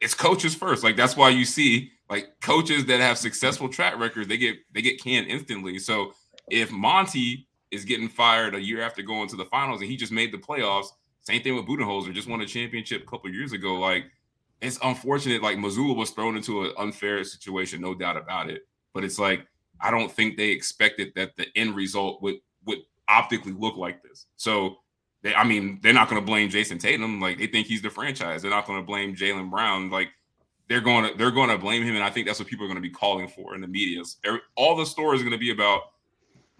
it's coaches first. Like that's why you see like coaches that have successful track records, they get they get canned instantly. So if Monty is getting fired a year after going to the finals and he just made the playoffs, same thing with Budenholzer, just won a championship a couple years ago. Like it's unfortunate. Like Mazzulla was thrown into an unfair situation, no doubt about it. But it's like I don't think they expected that the end result would would optically look like this. So they, I mean, they're not going to blame Jayson Tatum. Like they think he's the franchise. They're not going to blame Jaylen Brown. Like they're going to they're going to blame him, and I think that's what people are going to be calling for in the media. All the stories are going to be about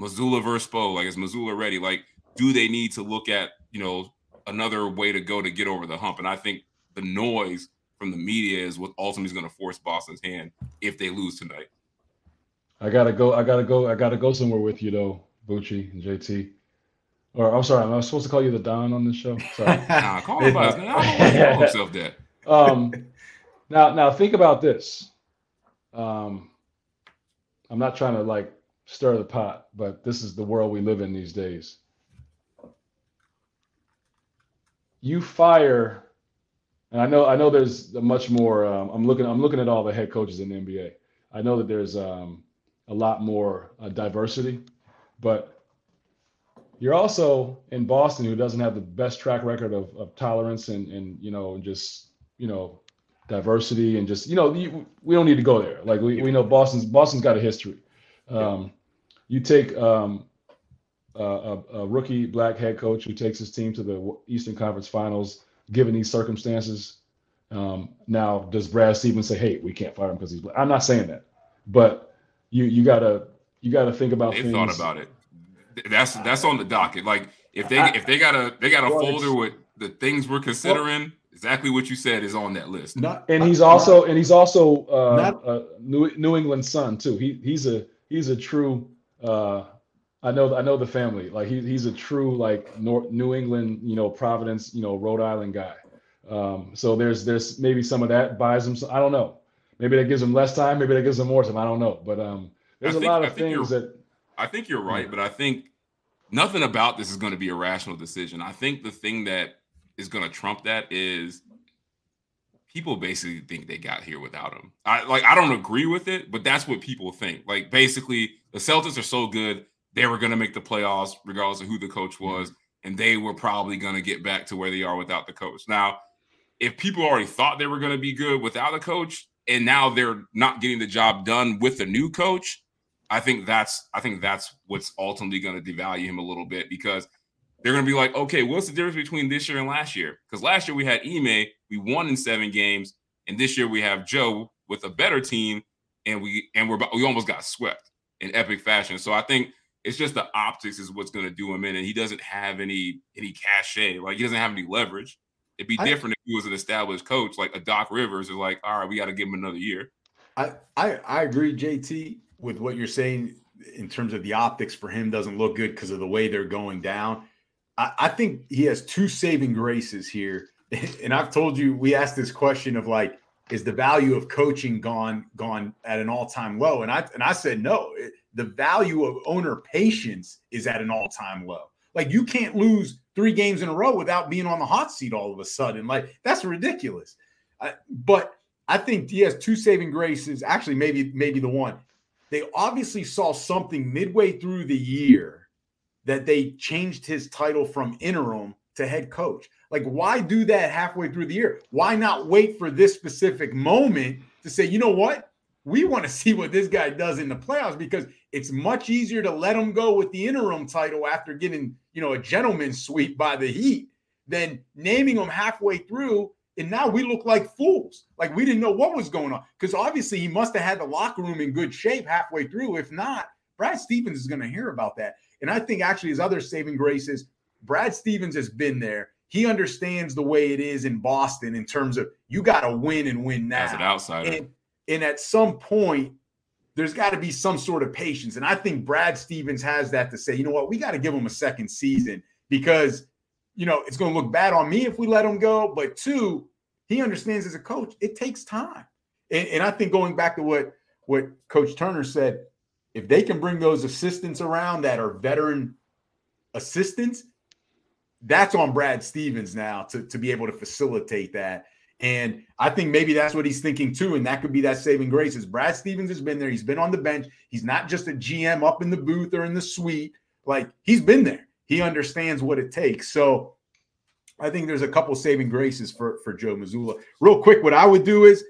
Mazzulla versus Bo. Like is Mazzulla ready? Like do they need to look at you know another way to go to get over the hump? And I think the noise from the media is what ultimately is going to force Boston's hand if they lose tonight. I gotta go. I gotta go. I gotta go somewhere with you though, Bucci and JT. Or I'm sorry, am I supposed to call you the Don on this show? Sorry. nah, call him by call himself that. Um, now, now think about this. Um, I'm not trying to like stir the pot, but this is the world we live in these days. You fire, and I know I know there's much more. Um, I'm looking I'm looking at all the head coaches in the NBA. I know that there's um, a lot more uh, diversity, but you're also in Boston, who doesn't have the best track record of, of tolerance and and you know just you know diversity and just you know you, we don't need to go there. Like we, we know Boston's Boston's got a history. Um, you take um, a, a, rookie black head coach who takes his team to the Eastern Conference Finals, given these circumstances. Um, now, does Brad Stevens say, "Hey, we can't fire him because he's black"? I'm not saying that, but you you gotta you gotta think about. They things. thought about it. That's that's on the docket. Like if they if they got a they got a folder with the things we're considering. Exactly what you said is on that list. Not, and he's also and he's also uh, not, a New New England son too. He he's a he's a true. Uh, I know I know the family. Like he, he's a true like North New England, you know, Providence, you know, Rhode Island guy. Um, so there's there's maybe some of that buys him. Some, I don't know. Maybe that gives him less time. Maybe that gives him more time. I don't know. But um, there's think, a lot of things that. I think you're right, but I think nothing about this is going to be a rational decision. I think the thing that is going to trump that is people basically think they got here without him. I like I don't agree with it, but that's what people think. Like basically the Celtics are so good, they were going to make the playoffs regardless of who the coach mm-hmm. was and they were probably going to get back to where they are without the coach. Now, if people already thought they were going to be good without a coach and now they're not getting the job done with a new coach, I think that's I think that's what's ultimately going to devalue him a little bit because they're going to be like, okay, what's the difference between this year and last year? Because last year we had Ime, we won in seven games, and this year we have Joe with a better team, and we and we're we almost got swept in epic fashion. So I think it's just the optics is what's going to do him in, and he doesn't have any any cachet, like he doesn't have any leverage. It'd be different if he was an established coach like a Doc Rivers, is like, all right, we got to give him another year. I, I I agree, JT, with what you're saying in terms of the optics for him doesn't look good because of the way they're going down. I, I think he has two saving graces here. And I've told you, we asked this question of like, is the value of coaching gone gone at an all-time low? And I and I said no. The value of owner patience is at an all-time low. Like you can't lose three games in a row without being on the hot seat all of a sudden. Like that's ridiculous. Uh, but I think he has two saving graces. Actually, maybe maybe the one. They obviously saw something midway through the year that they changed his title from interim to head coach. Like, why do that halfway through the year? Why not wait for this specific moment to say, you know what? We want to see what this guy does in the playoffs because it's much easier to let him go with the interim title after getting, you know, a gentleman's sweep by the Heat than naming him halfway through. And now we look like fools. Like we didn't know what was going on because obviously he must have had the locker room in good shape halfway through. If not, Brad Stevens is going to hear about that. And I think actually his other saving grace is Brad Stevens has been there. He understands the way it is in Boston in terms of you got to win and win now. As an outsider. And, and at some point, there's got to be some sort of patience. And I think Brad Stevens has that to say, you know what, we got to give him a second season because, you know, it's going to look bad on me if we let him go. But two, he understands as a coach, it takes time. And, and I think going back to what what Coach Turner said, if they can bring those assistants around that are veteran assistants, that's on Brad Stevens now to, to be able to facilitate that. And I think maybe that's what he's thinking too. And that could be that saving grace is Brad Stevens has been there. He's been on the bench. He's not just a GM up in the booth or in the suite. Like he's been there. He understands what it takes. So I think there's a couple saving graces for, for Joe Mazzulla. Real quick, what I would do is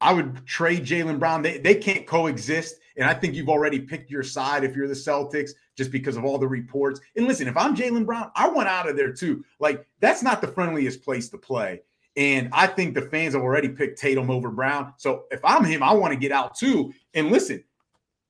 I would trade Jaylen Brown. They, they can't coexist. And I think you've already picked your side if you're the Celtics just because of all the reports. And listen, if I'm Jaylen Brown, I want out of there too. Like, that's not the friendliest place to play. And I think the fans have already picked Tatum over Brown. So if I'm him, I want to get out too. And listen,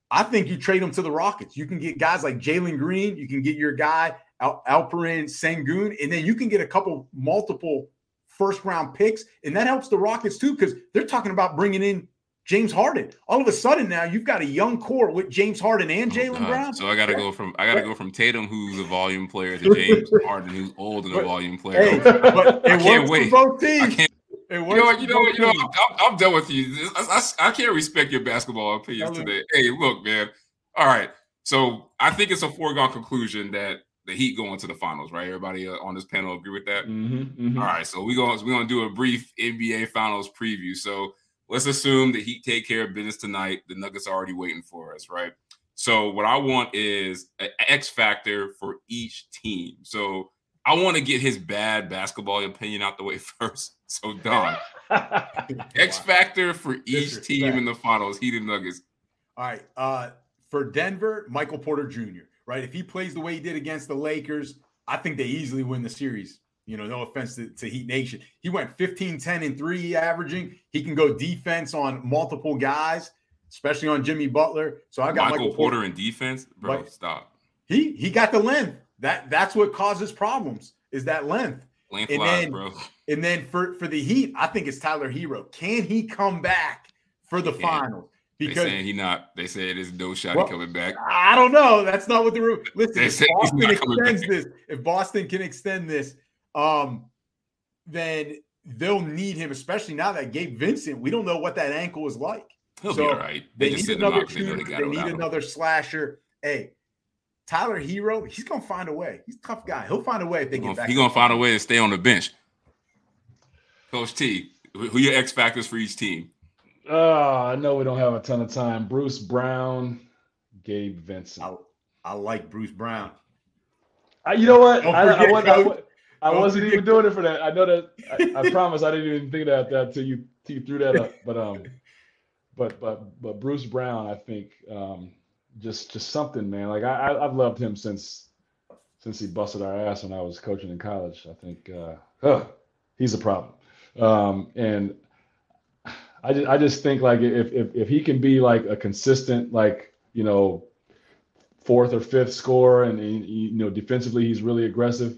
I think you trade him to the Rockets. You can get guys like Jalen Green. You can get your guy Al- Alperen Sengun, and then you can get a couple multiple first round picks, and that helps the Rockets too because they're talking about bringing in James Harden. All of a sudden now you've got a young core with James Harden and oh, Jaylen Oh, Brown. So I got to go from I got to go from Tatum, who's a volume player, to James Harden, who's old and a volume player. Hey, but I it can't wait. I can't. It You know what? You know what? You know. I'm, I'm, done with you. I, I, I can't respect your basketball opinions today. Hey, look, man. All right. So I think it's a foregone conclusion that the Heat go into the finals, right? Everybody uh, on this panel agree with that. Mhm, mhm. All right, so we're gonna we're gonna do a brief NBA Finals preview. So let's assume the Heat take care of business tonight. The Nuggets are already waiting for us, right? So what I want is an X factor for each team. So I want to get his bad basketball opinion out the way first. So Don, X factor for each team in the finals, Heat and Nuggets. All right. Uh, for Denver, Michael Porter Jr., right? If he plays the way he did against the Lakers, I think they easily win the series. You know, no offense to, to Heat Nation. He went 15, 10, and 3 averaging. He can go defense on multiple guys, especially on Jimmy Butler. So I got Michael, Porter in defense, bro. Right. Stop. He he got the length. That that's what causes problems, is that length. And lies, then- bro. And then for, for the Heat, I think it's Tyler Herro. Can he come back for the finals? They Because saying he not. They say there's no shot Well, coming back. I don't know. That's not what the rule. Listen, if Boston extends back. this, if Boston can extend this, um, then they'll need him, especially now that Gabe Vincent. We don't know what that ankle is like. He'll be all right. They, They, just need another they shooter. they They, need him. another slasher. Hey, Tyler Herro, he's gonna find a way. He's a tough guy. He'll find a way if they He get gonna, back. he gonna find a way to stay on the bench. Coach T, who who your X factors for each team? Oh, I know we don't have a ton of time. Bruce Brown, Gabe Vincent. I, I like Bruce Brown. I, you know what? Don't I, I, wasn't, I, I wasn't forget, even doing it for that. I know that. I, I promise I didn't even think about that till you till you threw that up. But um, but but but Bruce Brown, I think um, just just something, man. Like I, I I've loved him since since he busted our ass when I was coaching in college. I think uh, he's a problem. Um, and I just, I just think like if, if if he can be like a consistent like you know fourth or fifth scorer and, and you know defensively he's really aggressive,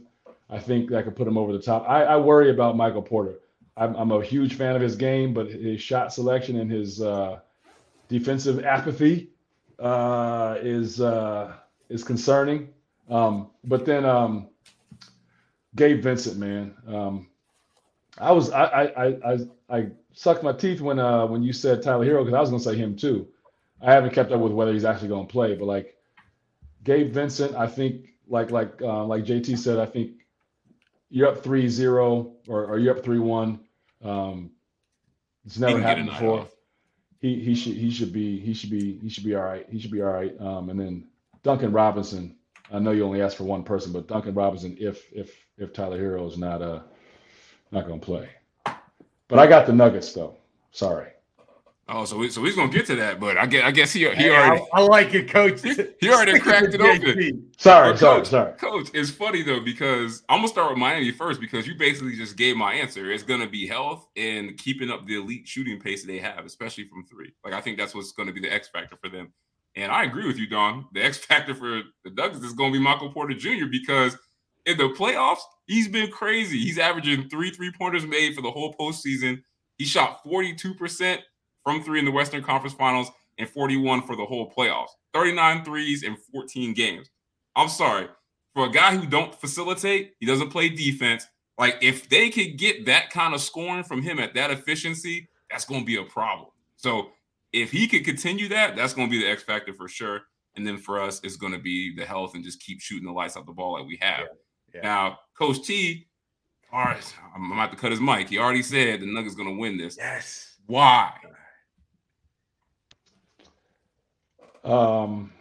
I think that could put him over the top. I, I worry about Michael Porter. I'm, I'm a huge fan of his game, but his shot selection and his uh, defensive apathy uh, is uh, is concerning. Um, but then um, Gabe Vincent, man, um, I was I I I I, sucked my teeth when uh when you said Tyler Herro because I was gonna say him too. I haven't kept up with whether he's actually gonna play, but like Gabe Vincent, I think like like uh, like JT said, I think you're up 3-0 or, or you're up 3-1. Um, it's never happened before. He he should he should be he should be he should be all right. He should be all right. Um, and then Duncan Robinson. I know you only asked for one person, but Duncan Robinson, if if if Tyler Herro is not uh not gonna play. But I got the Nuggets though. Sorry. Oh, so we, so he's gonna get to that, but I guess I guess he he Hey, already I, I like it, coach. He already cracked it open. Sorry, But sorry, coach, sorry. Coach, it's funny though because I'm gonna start with Miami first because you basically just gave my answer. It's gonna be health and keeping up the elite shooting pace they have, especially from three. Like I think that's what's gonna be the X factor for them. And I agree with you, Don. The X factor for the Nuggets is gonna be Michael Porter Jr. because in the playoffs, he's been crazy. He's averaging three three pointers made for the whole postseason. He shot 42% from three in the Western Conference Finals and 41 for the whole playoffs. 39 threes in 14 games. I'm sorry. For a guy who don't facilitate, he doesn't play defense. Like if they could get that kind of scoring from him at that efficiency, that's going to be a problem. So if he could continue that, that's going to be the X factor for sure. And then for us, it's going to be the health and just keep shooting the lights out the ball like we have. Yeah. Now, Coach T, all right, I'm about to cut his mic. He already said the Nuggets going to win this. Yes. Why? Um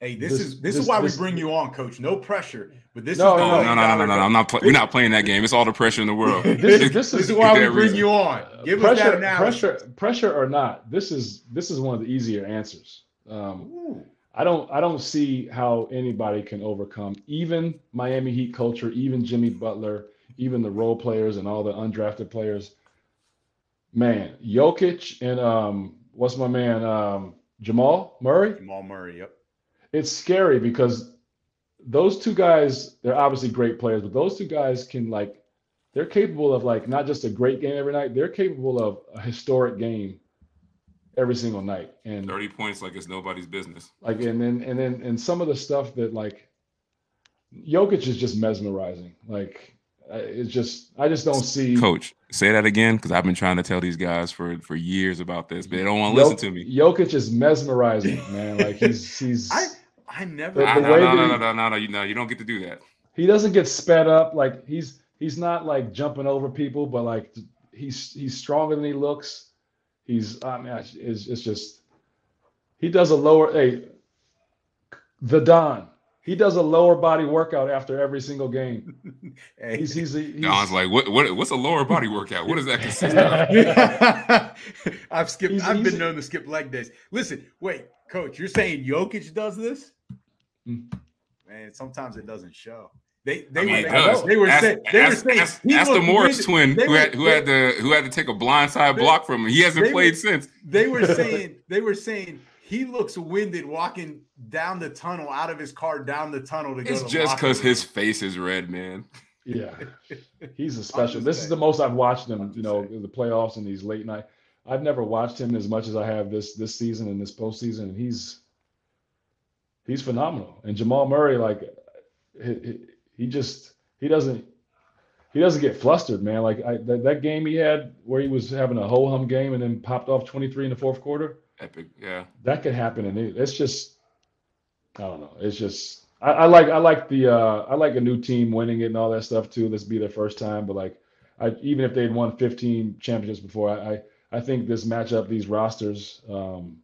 Hey, this, This- is this, this- is why this- we bring you on, Coach. No pressure, but this No, is no, no, no, no, no, no, no. I'm not. Play, we're not playing that game. It's all the pressure in the world. This is this is why we bring is- you on. Give us that pressure, analysis. pressure, pressure or not. This is this is one of the easier answers. Um, I don't I don't see how anybody can overcome even Miami Heat culture, even Jimmy Butler, even the role players and all the undrafted players. Man, Jokic and um, what's my man um, Jamal Murray? Jamal Murray. Yep. It's scary because those two guys, they're obviously great players, but those two guys can like they're capable of like not just a great game every night, they're capable of a historic game every single night. And Thirty points like it's nobody's business. like and then and then and some of the stuff that like Jokic is just mesmerizing. Like it's just I just don't see Coach, say that again because I've been trying to tell these guys for for years about this, but they don't want to listen to me. Jokic is mesmerizing, man. Like he's he's I I never. The- the no, way no, no, no, no, no, no, you know, you don't get to do that. he doesn't get sped up. Like he's he's not like jumping over people, but like he's he's stronger than he looks. He's I mean it's it's just he does a lower hey the Don. He does a lower body workout after every single game. Hey. He's he's, he's Don's like, what, what, what's a lower body workout? What does that consist of? I've skipped. He's- I've he's- been known to skip leg days. Listen, wait, Coach. You're saying Jokic does this? Mm. Man, sometimes it doesn't show. They they I mean, were they, does. they were ask, saying they were saying ask, he ask the Morris winded. twin They who had who had to who had to take a blindside They- block from him. He hasn't played were- since. They were saying they were saying he looks winded walking down the tunnel out of his car down the tunnel to go. It's just because his face is red, man. Yeah, he's a special. just This is the most I've watched him. You know, saying. the playoffs and these late night. I've never watched him as much as I have this this season and this postseason, and he's he's phenomenal. And Jamal Murray, like he, he- he just he doesn't he doesn't get flustered, man. Like I, that, that game he had where he was having a ho hum game and then popped off twenty three in the fourth quarter. Epic, yeah. That could happen, and it, it's just I don't know. It's just I, I like I like the uh, I like a new team winning it and all that stuff too. This be their first time, but like I even if they'd won 15 championships before, I I, I think this matchup, these rosters, um,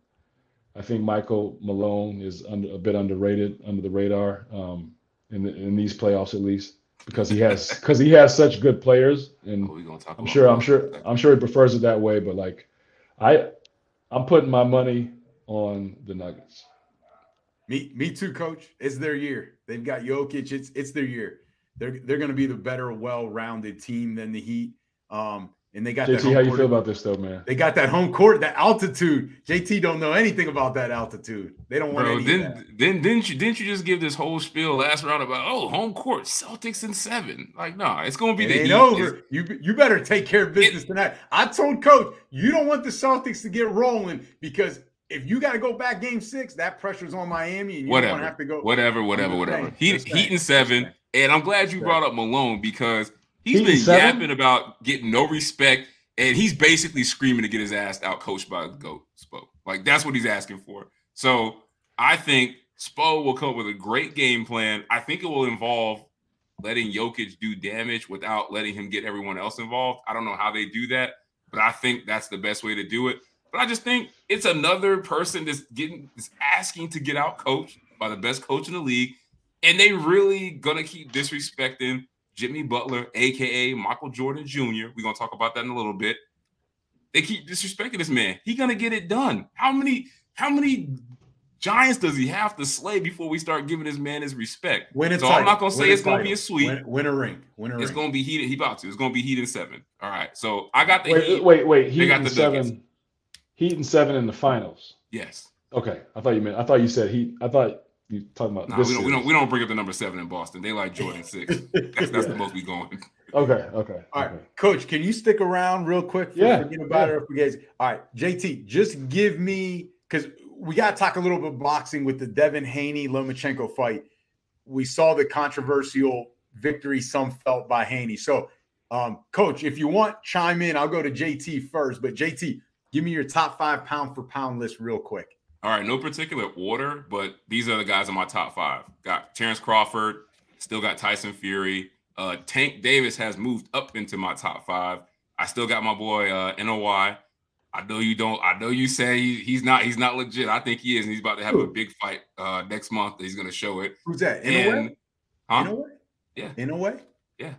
I think Michael Malone is under, a bit underrated, under the radar um, in the, in these playoffs at least because he has because he has such good players and Oh, we gonna talk I'm sure. I'm sure. I'm sure he prefers it that way. But like, I, I'm putting my money on the Nuggets. Me, me too, coach. It's their year. They've got Jokic. It's it's their year. They're they're going to be the better, well-rounded team than the Heat. Um, and they got that JT, home how you court- feel about this though, man? They got that home court, that altitude. JT don't know anything about that altitude. They don't want Bro, any of then that. then didn't you didn't you just give this whole spiel last round about oh home court Celtics in seven? Like, nah, it's gonna be It the ain't Heat. over. It's- You you better take care of business tonight. I told coach you don't want the Celtics to get rolling because if you got to go back game six, that pressure's on Miami, and you don't whatever, have to go. whatever, whatever, just whatever. Heat Heat saying, and seven, and I'm glad you brought up Malone because he's been seven? yapping about getting no respect, and he's basically screaming to get his ass out coached by the goat Spo. Like that's what he's asking for. So I think Spo will come up with a great game plan. I think it will involve letting Jokic do damage without letting him get everyone else involved. I don't know how they do that, but I think that's the best way to do it. But I just think it's another person that's getting is asking to get out coached by the best coach in the league, and they really gonna keep disrespecting Jimmy Butler, aka Michael Jordan Jr. We're gonna talk about that in a little bit. They keep disrespecting this man. He gonna get it done. How many how many giants does he have to slay before we start giving this man his respect? Win a so title. I'm not gonna say Win it's gonna title. be a sweep. Win, win a ring. Win a It's ring. gonna be heated. He about to. It's gonna be heat in seven. All right. So I got the Wait, heat. wait, wait. Heat got and the Nuggets. seven. Heat and seven in the finals. Yes. Okay, I thought you meant. I thought you said Heat. I thought you talking about No, this. we don't, we don't. We don't bring up the number seven in Boston. They like Jordan six. That's, that's the most we going. Okay, okay. All right, okay. Coach, can you stick around real quick? For, Yeah, Forget about yeah. it. If all right, JT, just give me because we got to talk a little bit boxing with the Devin Haney Lomachenko fight. We saw the controversial victory some felt by Haney. So, um, Coach, if you want, chime in. I'll go to JT first, but JT, give me your top five pound for pound list real quick. All right, no particular order, but these are the guys in my top five. Got Terrence Crawford, still got Tyson Fury. Uh, Tank Davis has moved up into my top five. I still got my boy uh, NOY. I know you don't. I know you say he, he's not. He's not legit. I think he is, and he's about to have Who? a big fight uh, next month. He's going to show it. Who's that? In a way? Huh? In a way? Yeah. In a way? Yeah.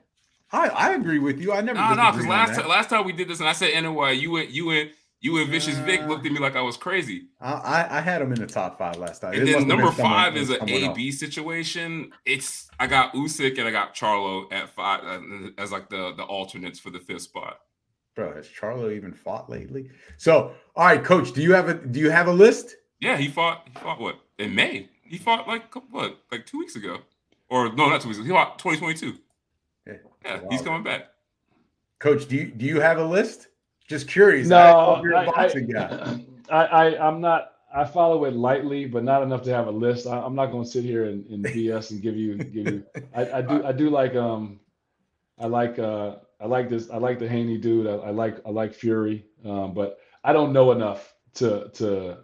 I, I agree with you. I never. No, no, because last time, last time we did this, and I said anyway, you went you and you and Vicious Vic Uh, looked at me like I was crazy. I, I had him in the top five last time. And It then number five is an someone A else. Situation. It's I got Usyk and I got Charlo at five uh, as like the the alternates for the fifth spot. Bro, has Charlo even fought lately? So, all right, coach, do you have a do you have a list? Yeah, he fought. He fought what in May? He fought like what, like two weeks ago, or no, not two weeks. ago. He fought 2022. Yeah, Yeah, Wow. he's coming back. Coach, do you do you have a list? Just curious. No, know you're a I, boxing guy. I, I, I'm not. I follow it lightly, but not enough to have a list. I, I'm not going to sit here and, and BS and give you give you. I, I do I do like um, I like uh I like this I like the Haney dude. I, I like I like Fury, um, but I don't know enough to to.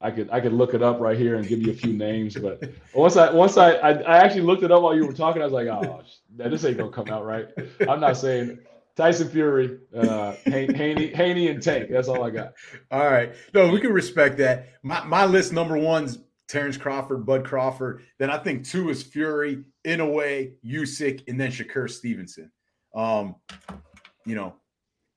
I could I could look it up right here and give you a few names, but once I once I, I I actually looked it up while you were talking, I was like, oh, this ain't gonna come out right. I'm not saying Tyson Fury, uh, Han- Haney, Haney, and Tank. That's all I got. All right. No, we can respect that. My my list number one's Terrence Crawford, Bud Crawford. Then I think two is Fury, Inoue, Usyk, and then Shakur Stevenson. Um, you know,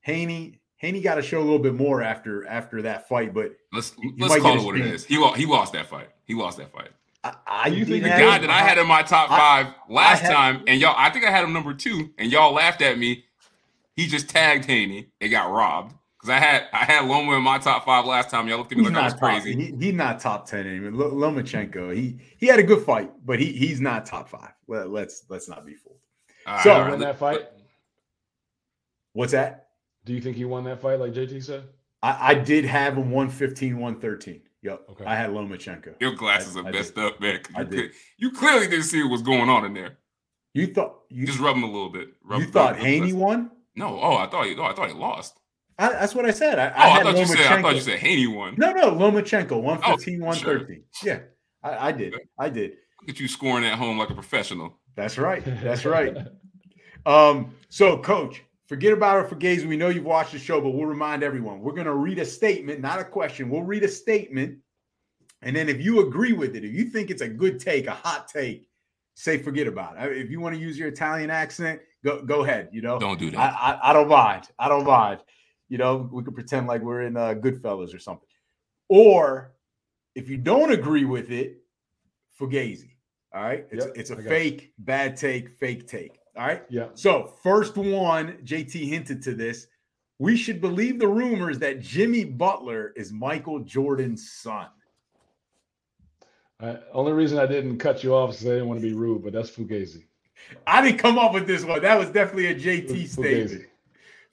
Haney Haney got to show a little bit more after after that fight, but Let's You let's call it what it spin. He lost. He lost that fight. He lost that fight. I, I You think the The guy that I had in my top I- five last had- time, and y'all, I think I had him number two, and y'all laughed at me. He just tagged Haney. It got robbed because I had I had Loma in my top five last time. Y'all looked at me He's like I was not top, crazy. he, he's not top ten anymore. Lo- Lomachenko, he he had a good fight, but he he's not top five. Let, let's let's not be fooled. All right, So- all right, won let- that fight. What's that? Do you think he won that fight, like JT said? I, I did have him 115, 113. Yep. Okay. I had Lomachenko. Your glasses I- are I messed did. up, man. I You, did. could- you clearly didn't see what was going on in there. You thought you, Just rub him a little bit. Rub, you thought rub- Haney won? No, oh, I thought he. Oh, I thought he lost. I, that's what I said. I, Oh, I, had thought you said. I thought you said Haney won. No, no, Lomachenko, 115, Oh, 113. Yeah, I, I did. I did. Look at you scoring at home like a professional. That's right. That's right. Um, so, coach, forget about it fugazi. We know you've watched the show, but we'll remind everyone we're going to read a statement, not a question. We'll read a statement. And then if you agree with it, if you think it's a good take, a hot take, say forget about it. If you want to use your Italian accent, go go ahead. You know, Don't do that. I, I, I don't mind. I don't mind. You know, we could pretend like we're in uh, Goodfellas or something. Or if you don't agree with it, fugazi. All right. It's, Yep, it's a I got you. fake, bad take, fake take. All right. Yeah. So, first one, JT hinted to this. We should believe the rumors that Jimmy Butler is Michael Jordan's son. I, only reason I didn't cut you off is I didn't want to be rude, but that's Fugazi. I didn't come up with this one. That was definitely a JT statement.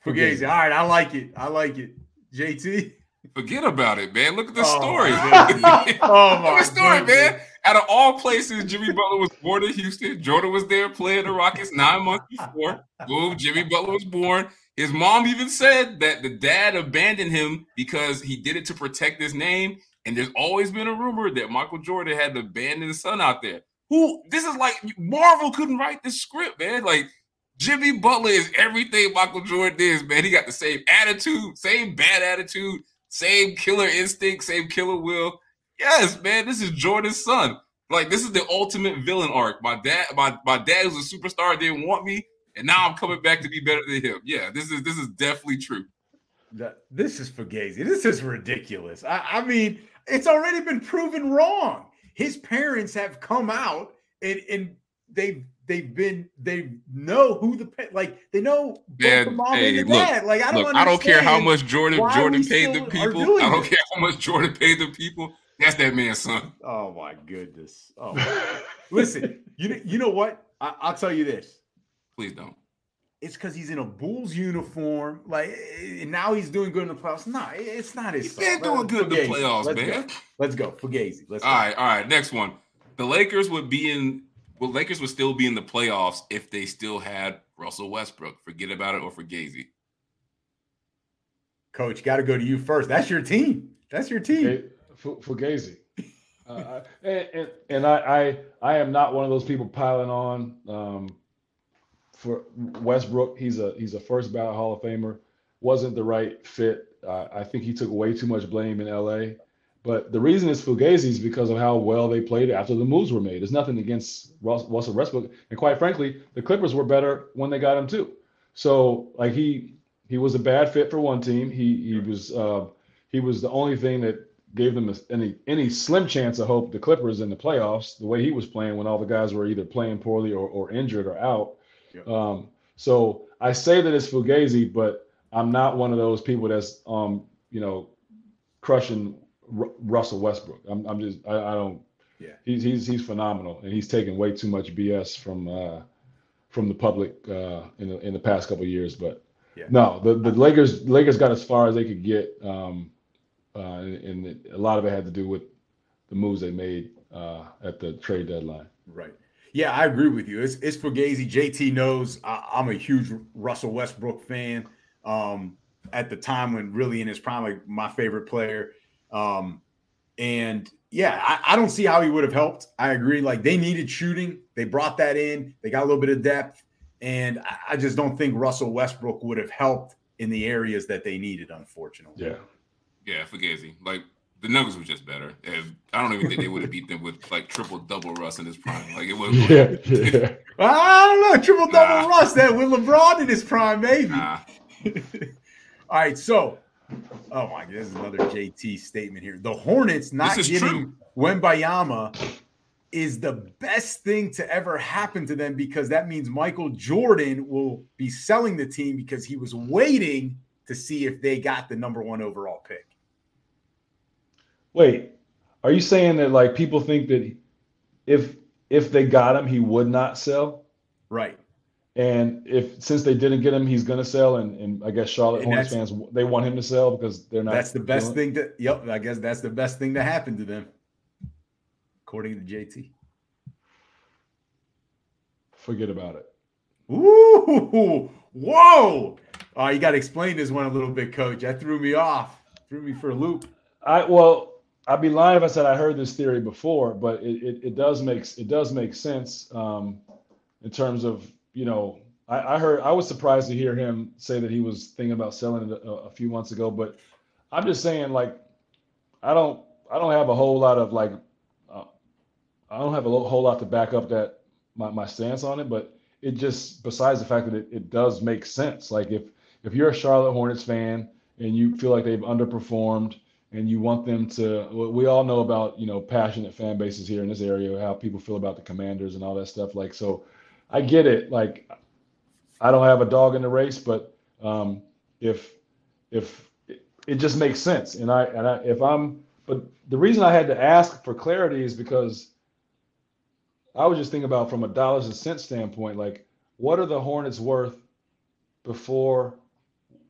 Fugazi. All right. I like it. I like it. JT. Forget about it, man. Look at the Oh, story. my Oh, Look at the story, goodness. man. Out of all places, Jimmy Butler was born in Houston. Jordan was there playing the Rockets nine months before. Boom, Jimmy Butler was born. His mom even said that the dad abandoned him because he did it to protect his name. And there's always been a rumor that Michael Jordan had to abandon his son out there. Who this is like Marvel couldn't write this script, man. Like Jimmy Butler is everything Michael Jordan is, man. He got the same attitude, same bad attitude, same killer instinct, same killer will. Yes, man, this is Jordan's son. Like this is the ultimate villain arc. My dad, my my dad was a superstar, didn't want me, and now I'm coming back to be better than him. Yeah, this is this is definitely true. This is fugazi. This is ridiculous. I, I mean, it's already been proven wrong. His parents have come out and and they've they've been they know who the like they know both Man, the mom hey, and the look, dad. Like I don't Look, I don't care how much Jordan Jordan paid the people. I don't this. care how much Jordan paid the people. That's that man's son. Oh my goodness. Oh, my- listen. You know- you know what? I, I'll tell you this. Please don't. It's because he's in a Bulls uniform. Like and now he's doing good in the playoffs. Nah, it's not his. He's son. been doing good in the playoffs, Let's man. Go. Let's go. Fugazi. Let's go. All right, all right. Next one. The Lakers would be in. Well, Lakers would still be in the playoffs if they still had Russell Westbrook. Forget about it, or fugazi. Coach, got to go to you first. That's your team. That's your team. Hey, Fu- Fugazi. Uh, and and, and I, I I am not one of those people piling on um, for Westbrook. He's a he's a first ballot Hall of Famer. Wasn't the right fit uh, I think he took way too much blame in LA. But the reason it's Fugazi is because of how well they played after the moves were made. There's nothing against Russell Westbrook, and quite frankly, the Clippers were better when they got him too. So like he he was a bad fit for one team. He he was uh, he was the only thing that gave them any any slim chance of hope. The Clippers in the playoffs, the way he was playing when all the guys were either playing poorly or, or injured or out. Um, so I say that it's Fugazi, but I'm not one of those people that's um you know crushing R- Russell Westbrook. I'm I'm just I, I don't. Yeah. He's he's he's phenomenal, and he's taken way too much BS from uh, from the public uh, in the in the past couple years. But Yeah. no, the the Lakers Lakers got as far as they could get, um, uh, and, and a lot of it had to do with the moves they made uh, at the trade deadline. Right. Yeah, I agree with you. It's it's Fugazi. JT knows I, I'm a huge Russell Westbrook fan. Um, at the time when really in his prime, like my favorite player. Um, and yeah, I, I don't see how he would have helped. I agree. Like they needed shooting. They brought that in. They got a little bit of depth. And I, I just don't think Russell Westbrook would have helped in the areas that they needed, unfortunately. Yeah, Yeah, Fugazi. Like the Nuggets were just better. And I don't even think they would have beat them with like triple double Russ in his prime. Like it was. yeah, yeah. I don't know. Triple double Nah. Russ that with LeBron in his prime, maybe. Nah. All right, so oh my god, this is another JT statement here. The Hornets not getting. Wembanyama is the best thing to ever happen to them because that means Michael Jordan will be selling the team because he was waiting to see if they got the number one overall pick. Wait, are you saying that like people think that if if they got him, he would not sell? Right. And if since they didn't get him, he's going to sell, and, and I guess Charlotte And Hornets fans they want him to sell because they're not. That's the best thing to yep, I guess that's the best thing to happen to them. According to JT. Forget about it. Ooh, whoa. Oh, you got to explain this one a little bit, coach. That threw me off, threw me for a loop. I well, I'd be lying if I said I heard this theory before, but it, it, it does make it does make sense um, in terms of you know I, I heard I was surprised to hear him say that he was thinking about selling it a, a few months ago, but I'm just saying like I don't I don't have a whole lot of like uh, I don't have a whole lot to back up that my, my stance on it, but it just besides the fact that it, it does make sense. Like if if you're a Charlotte Hornets fan and you feel like they've underperformed and you want them to we all know about you know passionate fan bases here in this area how people feel about the commanders and all that stuff like so i get it like i don't have a dog in the race but um if if it, just makes sense and i and i if i'm but the reason i had to ask for clarity is because i was just thinking about from a dollars and cents standpoint like what are the hornets worth before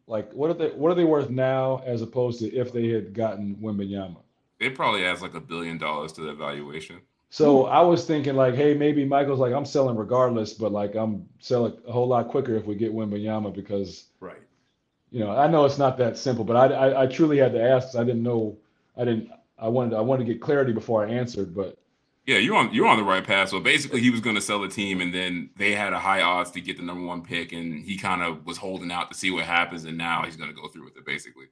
like what are they what are they worth now as opposed to if they had gotten Wembanyama? It probably adds like a billion dollars to the valuation. So I was thinking like, hey, maybe Michael's like, I'm selling regardless, but like I'm selling a whole lot quicker if we get Wembanyama because Right. you know I know it's not that simple, but I I, I truly had to ask. I didn't know I didn't I wanted I wanted to get clarity before I answered, but Yeah, you're on you're on the right path. So basically, he was going to sell the team, and then they had a high odds to get the number one pick, and he kind of was holding out to see what happens, and now he's going to go through with it. Basically,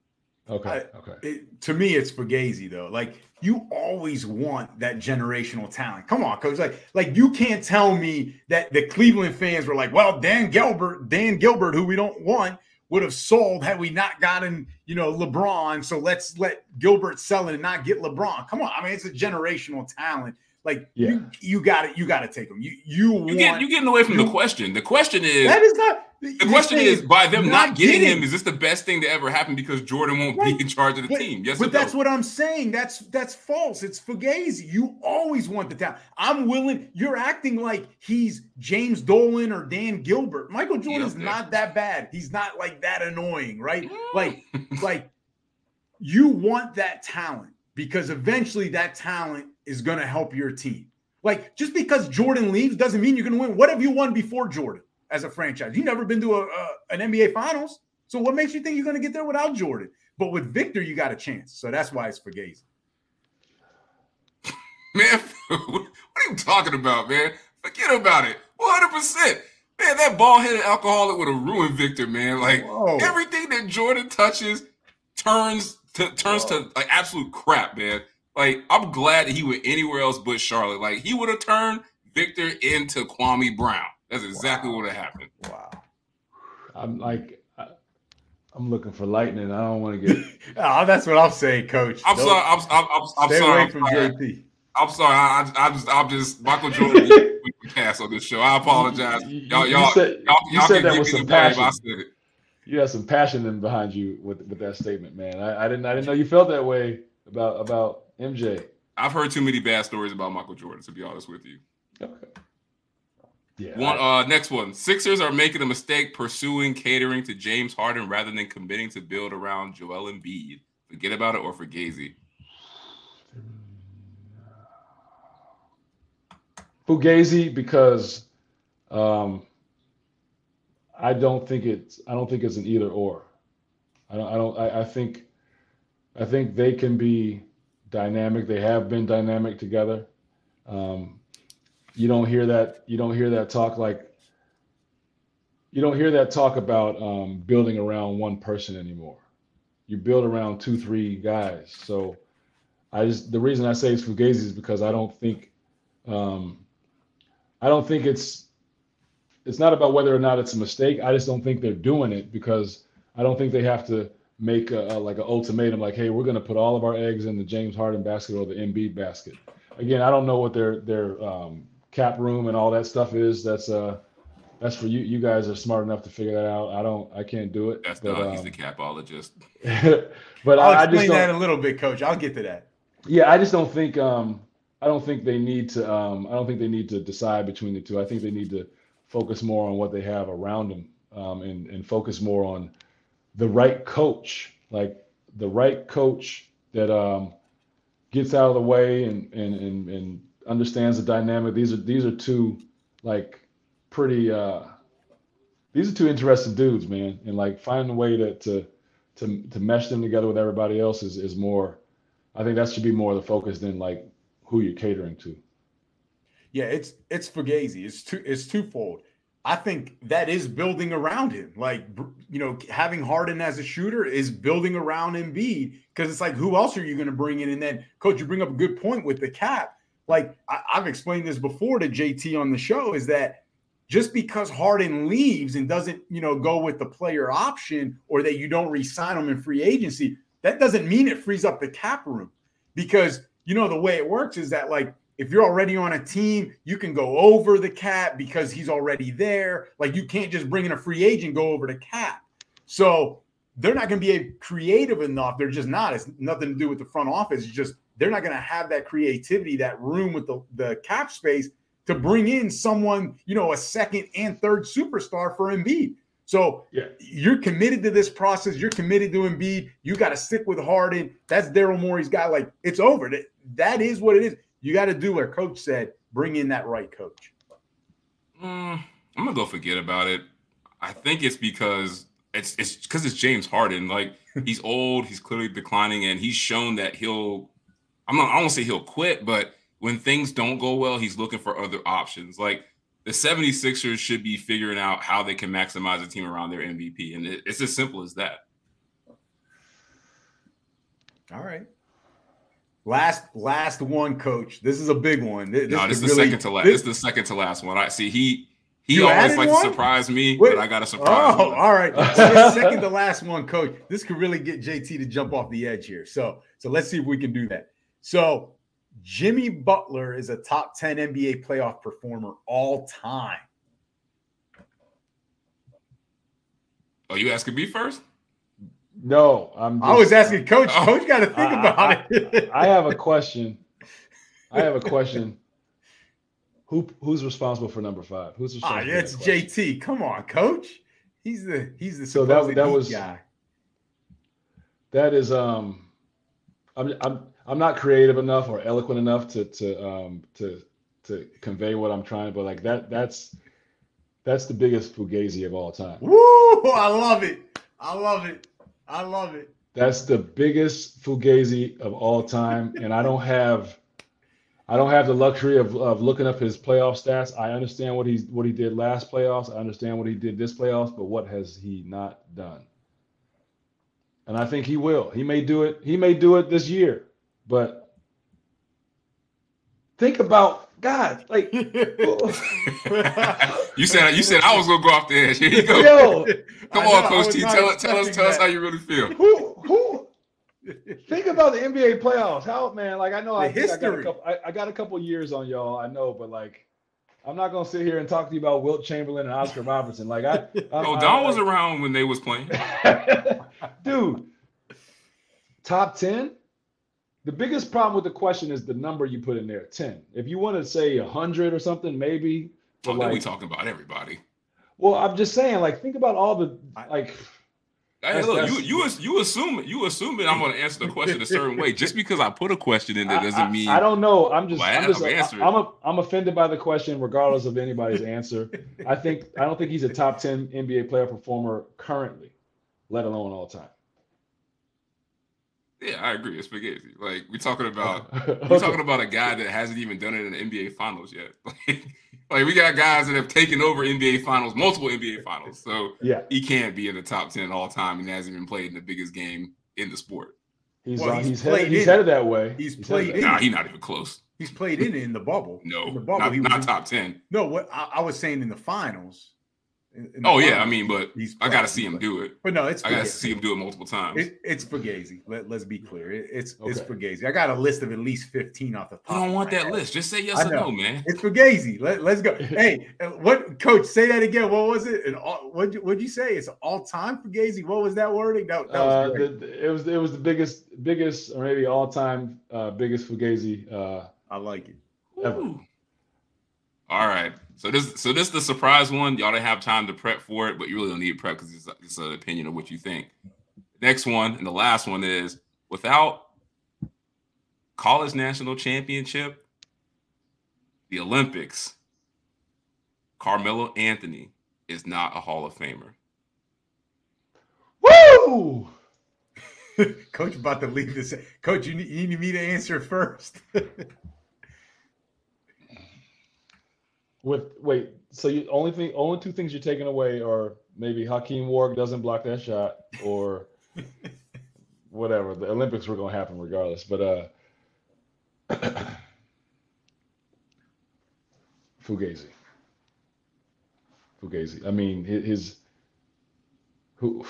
okay, okay. It, to me, it's Fugazi though. Like you always want that generational talent. Come on, coach. Like, like you can't tell me that the Cleveland fans were like, "Well, Dan Gilbert, Dan Gilbert, who we don't want, would have sold had we not gotten, you know, LeBron. So let's let Gilbert sell it and not get LeBron. Come on, I mean, it's a generational talent. Like Yeah. you, you got it. You got to take him. You, you, you want. get you getting away from you- the question. The question is that is not. the question is by them not getting him, is this the best thing to ever happen because Jordan won't Right. be in charge of the But, team? Yes, but or no? that's what I'm saying. That's that's false. It's Fugazi. You always want the talent. I'm willing. You're acting like he's James Dolan or Dan Gilbert. Michael Jordan's okay. not that bad. He's not like that annoying, right? Mm. Like, like you want that talent because eventually that talent is going to help your team. Like just because Jordan leaves doesn't mean you're going to win. What have you won before Jordan as a franchise? You've never been to a, a an NBA Finals. So what makes you think you're going to get there without Jordan? But with Victor, you got a chance. So that's why it's Fugazi. man. what are you talking about, man? Forget about it. One hundred percent, man. That ball headed alcoholic would have ruined Victor, man. Like Whoa. everything that Jordan touches, turns to turns to like absolute crap, man. Like I'm glad that he went anywhere else but Charlotte. Like he would have turned Victor into Kwame Brown. That's exactly Wow. what would have happened. Wow. I'm like, I, I'm looking for lightning. I don't want to get. oh, that's what I'm saying, Coach. I'm Don't- sorry. I'm, I'm, I'm, I'm Stay sorry. away I'm from sorry. JP. I'm sorry. I, I, I'm just, I'm just Michael Jordan we can cast on this show. I apologize. You- you- Y'all, you y'all, said- y'all, you y'all said can that give with me the some blame. I said it. You had some passion in behind you with with that statement, man. I, I didn't I didn't know you felt that way about about MJ. I've heard too many bad stories about Michael Jordan. To be honest with you. Okay. Yeah. One uh next one. Sixers are making a mistake pursuing catering to James Harden rather than committing to build around Joel Embiid. Forget about it or for Gazy. Fugazi because um, I don't think it's I don't think it's an either or. I don't I don't I, I think I think they can be dynamic. They have been dynamic together. Um, you don't hear that you don't hear that talk like you don't hear that talk about um, building around one person anymore. You build around two, three guys. So I just the reason I say it's Fugazi is because I don't think um, I don't think it's it's not about whether or not it's a mistake. I just don't think they're doing it because I don't think they have to make a, a- like an ultimatum like, hey, we're going to put all of our eggs in the James Harden basket or the Embiid basket. Again, I don't know what their their um, cap room and all that stuff is. That's uh that's for you. You guys are smart enough to figure that out. I don't. I can't do it. That's but the he's um, the capologist. but I'll I, I just explain don't. that in a little bit, Coach. I'll get to that. Yeah, I just don't think um I don't think they need to um I don't think they need to decide between the two. I think they need to focus more on what they have around them um and and focus more on the right coach, like the right coach that um gets out of the way and and and, and understands the dynamic. These are these are two like pretty uh these are two interesting dudes, man. And like finding a way to to to, to mesh them together with everybody else is, is more I think that should be more the focus than like who you're catering to. Yeah, it's it's Fugazi. It's two it's twofold. I think that is building around him. Like you know, having Harden as a shooter is building around Embiid because it's like who else are you going to bring in? And then, coach, you bring up a good point with the cap. Like I, I've explained this before to JT on the show, is that just because Harden leaves and doesn't you know go with the player option or that you don't re-sign him in free agency, that doesn't mean it frees up the cap room because you know the way it works is that like if you're already on a team, you can go over the cap because he's already there. Like you can't just bring in a free agent go over the cap. So they're not going to be creative enough. They're just not. It's nothing to do with the front office. It's just they're not going to have that creativity, that room with the, the cap space to bring in someone, you know, a second and third superstar for Embiid. So Yeah. you're committed to this process. You're committed to Embiid. You got to stick with Harden. That's Daryl Morey's guy. Like it's over. That, that is what it is. You got to do what coach said. Bring in that right coach. Mm, I'm gonna go forget about it. I think it's because it's it's because it's James Harden. Like he's old, he's clearly declining, and he's shown that he'll. I'm not. I won't say he'll quit, but when things don't go well, he's looking for other options. Like the 76ers should be figuring out how they can maximize the team around their MVP, and it, it's as simple as that. All right. Last last one, coach. This is a big one. This, no, this is the really- second to last. this- This is the second to last one. I see. He he You always added likes one? to surprise me, Wait. but I got a surprise. Oh, one. all right. So second to last one, coach. This could really get JT to jump off the edge here. So, so let's see if we can do that. So, Jimmy Butler is a top 10 NBA playoff performer all time. Oh, you asking me first? No, I'm. I was asking coach. Oh. Coach got to think I- about it. I have a question. I have a question. Who who's responsible for number five? Who's Ah, responsible? yeah, it's? JT. Come on, coach. He's the he's the So that- supposed that heat was- guy. That is um, I'm I'm I'm not creative enough or eloquent enough to to um to to convey what I'm trying, but like that that's that's the biggest fugazi of all time. Woo! I love it. I love it. I love it. That's the biggest fugazi of all time, and I don't have, I don't have the luxury of, of looking up his playoff stats. I understand what he's what he did last playoffs. I understand what he did this playoffs, but what has he not done? and I think he will. He may do it. He may do it this year, but think about God, like you said you said I was gonna go off the edge. Here you go. yo, Come I on, know, Coach T. not Tell, tell us expecting tell us how you really feel. who who think about the NBA playoffs. How man, like I know I, The I got a history. couple I, I got a couple years on y'all, I know, but like I'm not gonna sit here and talk to you about Wilt Chamberlain and Oscar Robertson. Like I, I Oh, I- Don was like- around when they was playing. dude. Top 10. The biggest problem with the question is the number you put in there 10. If you want to say 100 or something, maybe. But Oh, then we talking about everybody. well, I'm just saying, like, think about all the, like, Hey, That's- look, that's- you you you assume you assuming I'm going to answer the question a certain way. Just because I put a question in there doesn't I- mean I don't know. I'm just, Well, I I'm just, answer. I'm, a, I'm offended by the question, regardless of anybody's answer. I think, I don't think he's a top 10 NBA player performer currently, let alone all time. Yeah, I agree. It's spaghetti. Like we're talking about Okay. we're talking about a guy that hasn't even done it in the NBA finals yet. Like, like we got guys that have taken over NBA finals, multiple NBA finals. So Yeah, he can't be in the top 10 all time and hasn't even played in the biggest game in the sport. he's, Well, uh, he's he's, played headed, he's headed that way. he's headed played in- Nah, he's not even close. He's played in in the bubble. No, in the bubble, not, he was not in- top 10. No, what I, I was saying in the finals. In- in Oh, yeah. I mean, but he's I got to see him do it. But no, it's I got to see him do it multiple times. It, it's Fugazi. Let, let's be clear. It, it's it's Okay. Fugazi. I got a list of at least 15 off the top. I don't want that head. list. Just say yes or no, man. It's Fugazi. Let, let's go. Hey, uh, what coach? Say that again. What was it? An all, what'd you what'd you say? It's all time Fugazi. What was that wording? That, that was Uh, the, it was it was the biggest biggest or maybe all time uh, biggest Fugazi. Uh, I like it. ever. Ooh. All right. So this so this is the surprise one. Y'all didn't have time to prep for it, but you really don't need prep because it's, it's an opinion of what you think. Next one and the last one is without college national championship, the Olympics, Carmelo Anthony is not a Hall of Famer. Woo! Coach about to leave this. Coach, you need, you need me to answer first. With wait, so you only thing only two things you're taking away are maybe Hakeem Warrick doesn't block that shot or whatever. The Olympics were gonna happen regardless, but uh Fugazi. Fugazi. I mean hi- his who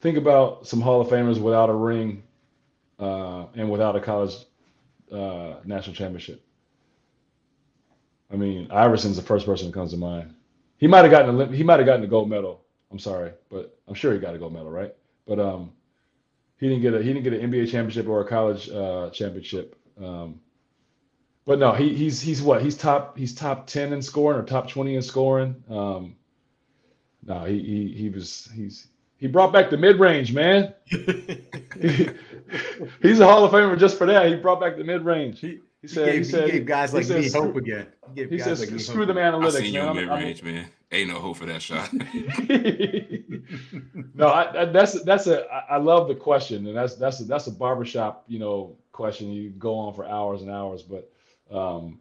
think about some Hall of Famers without a ring uh, and without a college uh, national championship. I mean, Iverson's the first person that comes to mind. He might have gotten a he might have gotten a gold medal. I'm sorry, but I'm sure he got a gold medal, right? But um, he didn't get a he didn't get an NBA championship or a college uh, championship. Um, but no, he he's he's what he's top he's top ten in scoring or top twenty in scoring. Um, no, he he he was he's he brought back the mid range, man. He- he's a Hall of Famer just for that. He brought back the mid range. He, he He said gave, he he said gave guys he like said, me screw- hope again. He, gave He says like screw hope them again. I analytics, seen you man. in I'm- mid I'm- range, man. Ain't no hope for that shot. no, I, I, that's that's a I I love the question, and that's that's a, that's a barbershop you know question. You go on for hours and hours, but um,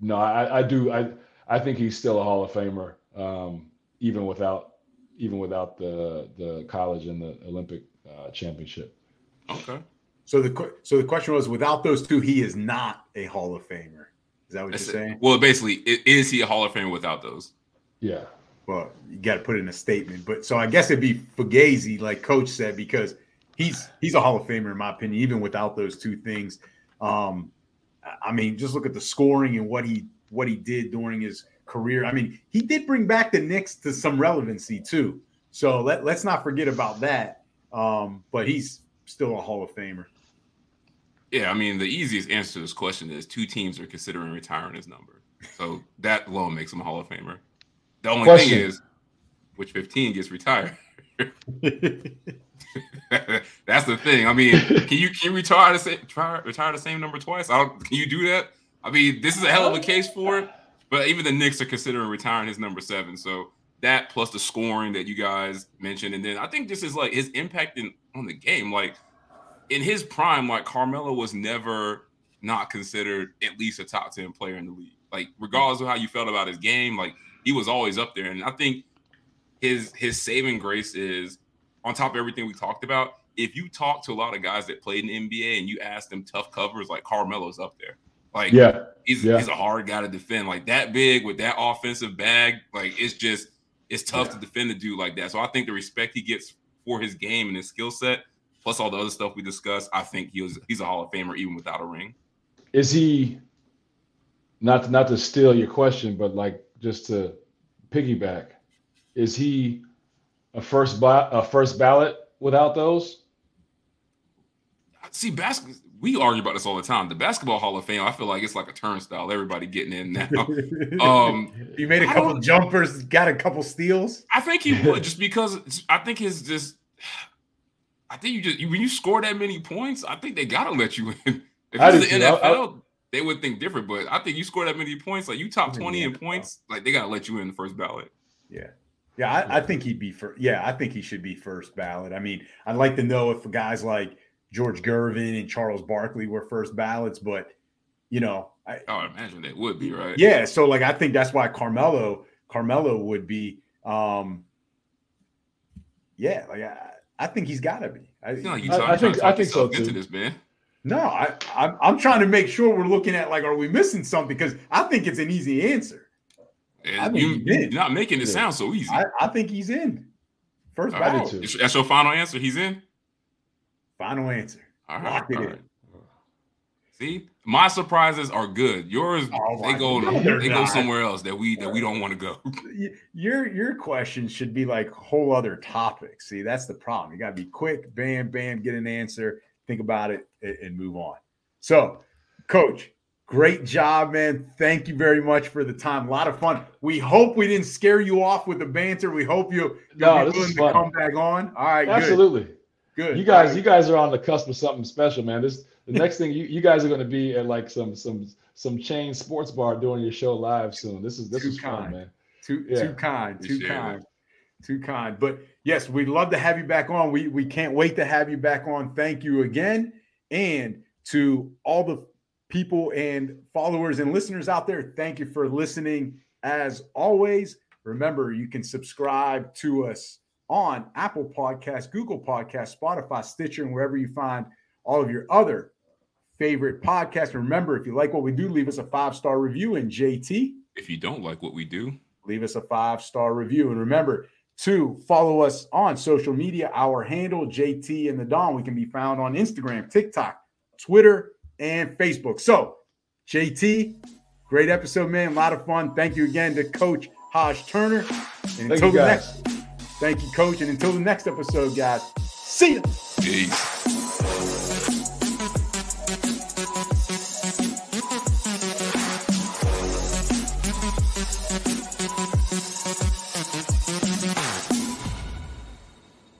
no, I, I do I I think he's still a Hall of Famer, um, even without even without the the college and the Olympic uh, championship. okay. So the so the question was, without those two, he is not a Hall of Famer. Is that what That's you're it. saying? Well, basically, is he a Hall of Famer without those? Yeah, Well, you got to put it in a statement. But so I guess it'd be Fugazi, like Coach said, because he's he's a Hall of Famer in my opinion, even without those two things. Um, I- I mean, just look at the scoring and what he what he did during his career. I mean, he did bring back the Knicks to some relevancy too. So let, let's not forget about that. Um, but he's still a Hall of Famer. Yeah, I mean, the easiest answer to this question is two teams are considering retiring his number. So that alone makes him a Hall of Famer. The only Question. thing is, which 15 gets retired? That's the thing. I mean, can you can you retire the same try, retire the same number twice? I don't, can you do that? I mean, this is a hell of a case for it. But even the Knicks are considering retiring his number seven. So that plus the scoring that you guys mentioned, and then I think this is like his impact in on the game. Like in his prime, like Carmelo was never not considered at least a top 10 player in the league. Like, regardless of how you felt about his game, like he was always up there. And I think his his saving grace is on top of everything we talked about, if you talk to a lot of guys that played in the NBA and you ask them tough covers, like Carmelo's up there. Like, Yeah, he's, yeah. he's a hard guy to defend. Like that big with that offensive bag, like it's just it's tough Yeah. to defend a dude like that. So I think the respect he gets for his game and his skill set, plus all the other stuff we discussed, I think he was he's a Hall of Famer even without a ring. is he not to, not to steal your question, but like just to piggyback, is he a first ba- a first ballot without those? See, basketball. We argue about this all the time. The basketball Hall of Fame, I feel like it's like a turnstile. Everybody getting in now. Um, he made a I couple jumpers, got a couple steals. I think he would just because I think his just. I think you just when you score that many points, I think they gotta let you in. If I it's the too. I- NFL, they would think different. But I think you score that many points, like you top twenty in points, like they gotta let you in the first ballot. Yeah. Yeah, I, I think he'd be for yeah, I think he should be first ballot. I mean, I'd like to know if guys like George Gervin and Charles Barkley were first ballots, but you know, I, I imagine they would be right. yeah, so like I think that's why Carmelo Carmelo would be um yeah, like I, I think he's got to be. I, I feel like you I- I think- I think so, into too. this, man. no, I I'm, I'm trying to make sure we're looking at like are we missing something because I think it's an easy answer. I think you, you're not making it Yeah. sound so easy. I, I think he's in. First All I ballot. do too. Is- That's your final answer. He's in. Final answer. All right. Lock it all in. See, my surprises are good. Yours, Oh, oh they go, No, they're they go somewhere else that we that we don't want to go. Your your questions should be like whole other topics. See, that's the problem. You got to be quick, bam, bam, get an answer, think about it, and, and move on. So, coach, great job, man. Thank you very much for the time. A lot of fun. We hope we didn't scare you off with the banter. We hope you you'll No, be this willing is to fun. come back on. All right, Absolutely. good, good. You guys, All you guys are on the cusp of something special, man. This the next thing you, you guys are going to be at like some some some chain sports bar doing your show live soon. This is this Too is fun, kind. man. Too Yeah. too kind, too Appreciate it. kind, too kind. But yes, we'd love to have you back on. We we can't wait to have you back on. Thank you again, and to all the people and followers and listeners out there, thank you for listening. As always, remember you can subscribe to us on Apple Podcasts, Google Podcasts, Spotify, Stitcher, and wherever you find all of your other favorite podcasts. Remember, if you like what we do, leave us a five star review. And JT, If you don't like what we do, leave us a five star review. And remember to follow us on social media. Our handle, JT and the Don, we can be found on Instagram, TikTok, Twitter, and Facebook. So, JT, great episode, man. A lot of fun. Thank you again to Coach Hajj Turner. And Thank until you the next, thank you, Coach. And until the next episode, guys, see ya. peace.